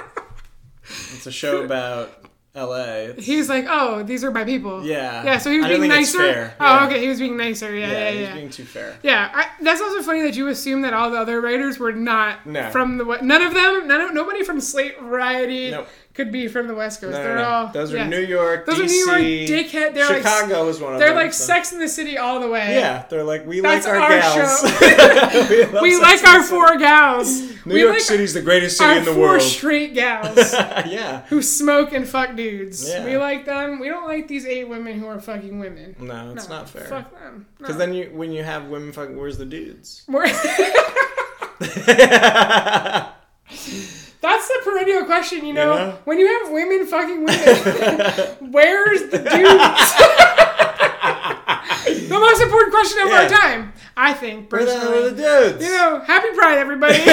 Speaker 2: It's a show about L.A.
Speaker 1: He was like, "Oh, these are my people."
Speaker 2: yeah.
Speaker 1: Yeah, so he was being nicer. Oh,
Speaker 2: Yeah.
Speaker 1: okay, he was being nicer. Yeah,
Speaker 2: Yeah,
Speaker 1: yeah, yeah.
Speaker 2: being too fair.
Speaker 1: Yeah, I, that's also funny that you assume that all the other writers were not
Speaker 2: No.
Speaker 1: from the. None of them, none of, nobody from Slate Variety
Speaker 2: Nope.
Speaker 1: Could be from the West Coast.
Speaker 2: No,
Speaker 1: they're
Speaker 2: no.
Speaker 1: all
Speaker 2: Those are. New York,
Speaker 1: Those
Speaker 2: DC,
Speaker 1: are New York dickhead. They're like
Speaker 2: Chicago was one of them.
Speaker 1: they're
Speaker 2: them.
Speaker 1: like
Speaker 2: so-
Speaker 1: Sex in the City all the way.
Speaker 2: Yeah, they're like we
Speaker 1: That's
Speaker 2: like our,
Speaker 1: our
Speaker 2: gals.
Speaker 1: show.
Speaker 2: we
Speaker 1: we like our four gals.
Speaker 2: New
Speaker 1: we
Speaker 2: York
Speaker 1: like
Speaker 2: City's the greatest city in the
Speaker 1: four
Speaker 2: world.
Speaker 1: straight gals
Speaker 2: yeah.
Speaker 1: who smoke and fuck dudes.
Speaker 2: Yeah.
Speaker 1: We like them. We don't like these eight women who are fucking women.
Speaker 2: No, it's
Speaker 1: No,
Speaker 2: not fair.
Speaker 1: Fuck them.
Speaker 2: Because then you, when you have women fucking, where's the dudes?
Speaker 1: More- That's the perennial question, you know?
Speaker 2: know?
Speaker 1: When you have women fucking women, where's the dudes? the most important question of our time, I think,
Speaker 2: Where the hell are
Speaker 1: personally.
Speaker 2: the dudes?
Speaker 1: You know, happy Pride, everybody.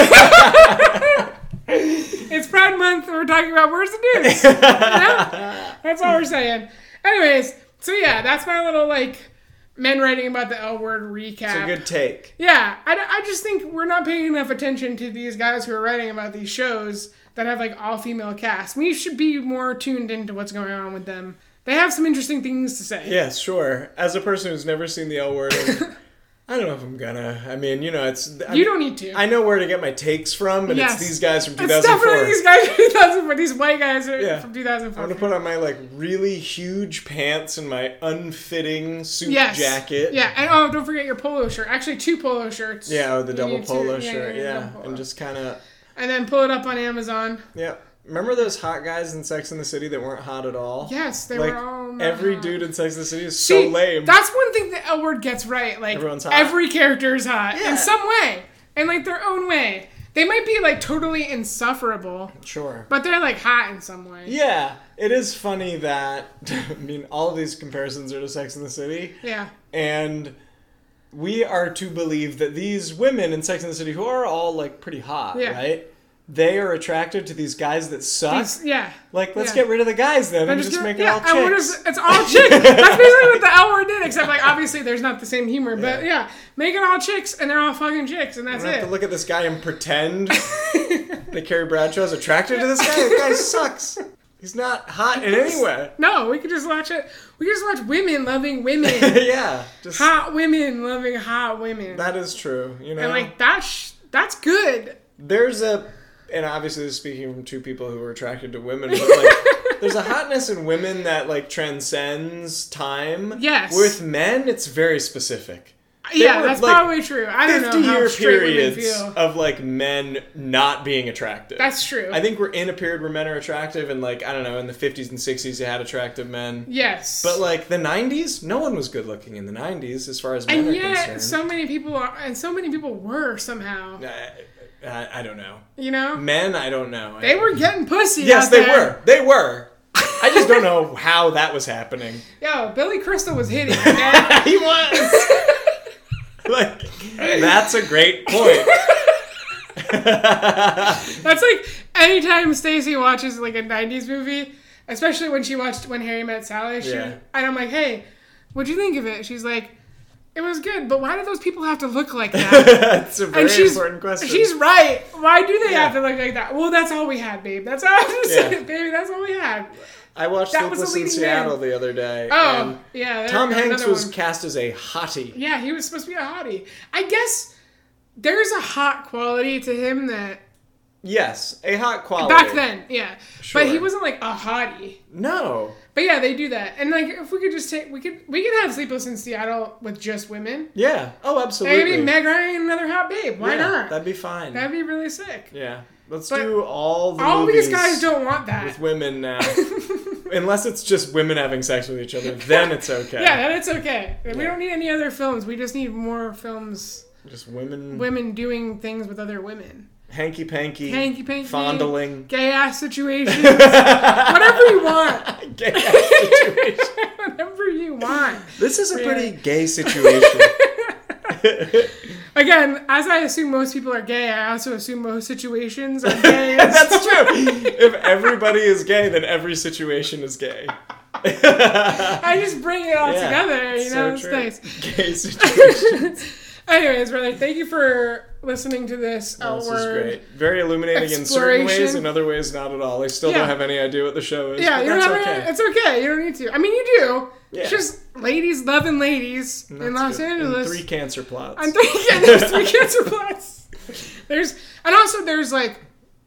Speaker 1: it's Pride Month, and we're talking about where's the dudes? You know? That's all we're saying. Anyways, so yeah, that's my little, like, men writing about the L word recap.
Speaker 2: it's a good take.
Speaker 1: Yeah, I, I just think we're not paying enough attention to these guys who are writing about these shows that have like all female casts. We should be more tuned into what's going on with them. They have some interesting things to say.
Speaker 2: Yeah, sure. As a person who's never seen the L word, I don't know if I'm gonna. I mean, you know, it's. I'm-
Speaker 1: You don't need to.
Speaker 2: I know where to get my takes from, and
Speaker 1: Yes.
Speaker 2: it's these guys from 2004.
Speaker 1: it's definitely these guys from 2004. These white guys are
Speaker 2: Yeah.
Speaker 1: from 2004.
Speaker 2: I'm gonna put on my like really huge pants and my unfitting suit
Speaker 1: yes.
Speaker 2: jacket.
Speaker 1: Yeah, and oh, don't forget your polo shirt. Actually, two polo shirts.
Speaker 2: Yeah, oh, the double polo
Speaker 1: yeah,
Speaker 2: shirt.
Speaker 1: yeah,
Speaker 2: Yeah,
Speaker 1: double polo.
Speaker 2: and just kind of.
Speaker 1: And then pull it up on Amazon.
Speaker 2: Yeah. Remember those hot guys in Sex in the City that weren't hot at all?
Speaker 1: Yes, they
Speaker 2: like
Speaker 1: were oh all. not
Speaker 2: every
Speaker 1: hot.
Speaker 2: dude in Sex in the City is
Speaker 1: See,
Speaker 2: so lame.
Speaker 1: That's one thing that L word gets right. Like
Speaker 2: Everyone's hot.
Speaker 1: every character is hot
Speaker 2: Yeah.
Speaker 1: in some way, in like their own way. They might be like totally insufferable,
Speaker 2: sure.
Speaker 1: but they're like hot in some way.
Speaker 2: Yeah, it is funny that I mean all of these comparisons are to Sex in the City,
Speaker 1: Yeah.
Speaker 2: and we are to believe that these women in Sex in the City who are all like pretty hot,
Speaker 1: Yeah.
Speaker 2: right? They are attracted to these guys that suck.
Speaker 1: These- yeah.
Speaker 2: like, let's
Speaker 1: yeah.
Speaker 2: get rid of the guys then and, just,
Speaker 1: gonna-
Speaker 2: make it
Speaker 1: yeah,
Speaker 2: all chicks.
Speaker 1: is- it's all chicks. That's basically what the L word did, except like obviously there's not the same humor, but
Speaker 2: Yeah.
Speaker 1: make it all chicks and they're all fucking chicks, and that's
Speaker 2: don't have to look at this guy and pretend that Carrie Bradshaw's attracted to this guy. This guy sucks. He's not hot in any way.
Speaker 1: No, we could just watch it. We could just watch women loving women.
Speaker 2: yeah, just
Speaker 1: hot women loving hot women.
Speaker 2: that is true. You know,
Speaker 1: and like that's that's good.
Speaker 2: there's a, and obviously this is speaking from two people who are attracted to women, but like, there's a hotness in women that like transcends time.
Speaker 1: Yes.
Speaker 2: With men, it's very specific.
Speaker 1: yeah,
Speaker 2: were,
Speaker 1: that's
Speaker 2: like,
Speaker 1: probably true. I don't know
Speaker 2: 50
Speaker 1: how
Speaker 2: year periods
Speaker 1: feel.
Speaker 2: of like men not being attractive.
Speaker 1: That's true.
Speaker 2: I think we're in a period where men are attractive, and like I don't know, in the 50s and 60s, you had attractive men.
Speaker 1: yes,
Speaker 2: But like the 90s, no one was good looking in the 90s as far as men
Speaker 1: and
Speaker 2: are
Speaker 1: yet
Speaker 2: concerned.
Speaker 1: so many people are, and so many people were somehow.
Speaker 2: I, I, I don't know.
Speaker 1: You know,
Speaker 2: Men, I don't know.
Speaker 1: they were getting pussy.
Speaker 2: Yes, they
Speaker 1: there.
Speaker 2: were. They were. I just don't know how that was happening.
Speaker 1: Yo, Billy Crystal was hitting.
Speaker 2: he was. like, that's a great point.
Speaker 1: That's like anytime Stacy watches like a '90s movie, especially when she watched When Harry Met Sally. She,
Speaker 2: Yeah.
Speaker 1: And I'm like, hey, what'd you think of it? She's like, it was good, but why do those people have to look like that?
Speaker 2: that's a very
Speaker 1: And she's
Speaker 2: important question.
Speaker 1: she's right. Why do they
Speaker 2: Yeah.
Speaker 1: have to look like that? Well, that's all we had, babe. That's all I have to
Speaker 2: Yeah.
Speaker 1: baby. That's all we had.
Speaker 2: I watched
Speaker 1: that
Speaker 2: Sleepless in Seattle
Speaker 1: man.
Speaker 2: the other day.
Speaker 1: Oh,
Speaker 2: and
Speaker 1: yeah.
Speaker 2: Tom Hanks was
Speaker 1: one.
Speaker 2: cast as a hottie.
Speaker 1: Yeah, he was supposed to be a hottie. I guess there's a hot quality to him that
Speaker 2: Yes, a hot quality.
Speaker 1: back then, yeah. Sure. But he wasn't like a hottie.
Speaker 2: No.
Speaker 1: But yeah, they do that. And like if we could just take we could we could have Sleepless in Seattle with just women.
Speaker 2: Yeah. Oh, absolutely.
Speaker 1: Maybe Meg Ryan another hot babe. Why
Speaker 2: yeah,
Speaker 1: not?
Speaker 2: That'd be fine.
Speaker 1: That'd be really sick.
Speaker 2: yeah. Let's
Speaker 1: But
Speaker 2: do all the
Speaker 1: All these guys don't want that.
Speaker 2: with women now. Unless it's just women having sex with each other, then it's okay.
Speaker 1: Yeah, then it's okay. We
Speaker 2: Yeah.
Speaker 1: don't need any other films. We just need more films
Speaker 2: Just women,
Speaker 1: women doing things with other women.
Speaker 2: Hanky panky,
Speaker 1: Hanky panky
Speaker 2: fondling.
Speaker 1: Gay ass situations. Whatever you want.
Speaker 2: Gay ass situation.
Speaker 1: Whatever you want.
Speaker 2: This is a
Speaker 1: Yeah.
Speaker 2: pretty gay situation.
Speaker 1: Again, as I assume most people are gay, I also assume most situations are gay.
Speaker 2: That's true. If everybody is gay, then every situation is gay.
Speaker 1: I just bring it all
Speaker 2: Yeah,
Speaker 1: together, you
Speaker 2: so
Speaker 1: know, it's
Speaker 2: true.
Speaker 1: nice.
Speaker 2: Gay situation.
Speaker 1: Anyways, brother, thank you for listening to this
Speaker 2: Oh, this is great. Very illuminating in certain ways, in other ways not at all. I still
Speaker 1: Yeah.
Speaker 2: don't have any idea what the show is.
Speaker 1: Yeah,
Speaker 2: but
Speaker 1: you don't have
Speaker 2: okay.
Speaker 1: any, it's okay. You don't need to. I mean, you do.
Speaker 2: Yeah.
Speaker 1: It's just ladies loving ladies in Los
Speaker 2: good. And
Speaker 1: Angeles.
Speaker 2: three cancer plots.
Speaker 1: And three, yeah, there's three cancer plots. There's and also there's like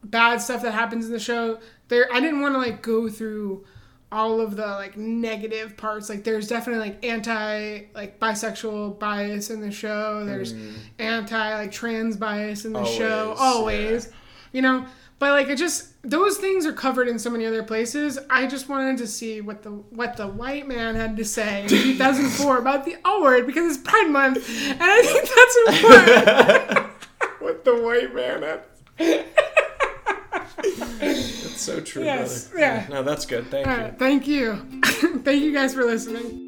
Speaker 1: bad stuff that happens in the show. There, I didn't want to like go through all of the like negative parts. Like there's definitely like anti like bisexual bias in the show. There's anti like trans bias in the show.
Speaker 2: Mm. Always,
Speaker 1: Always, you know. But like it just those things are covered in so many other places. I just wanted to see what the what the white man had to say in 2004 about the L word because it's Pride Month, and I think that's important.
Speaker 2: what the white man had. So true,
Speaker 1: Yes,
Speaker 2: brother.
Speaker 1: yeah.
Speaker 2: No, that's good. Thank
Speaker 1: All
Speaker 2: you.
Speaker 1: right, thank you, thank you guys for listening.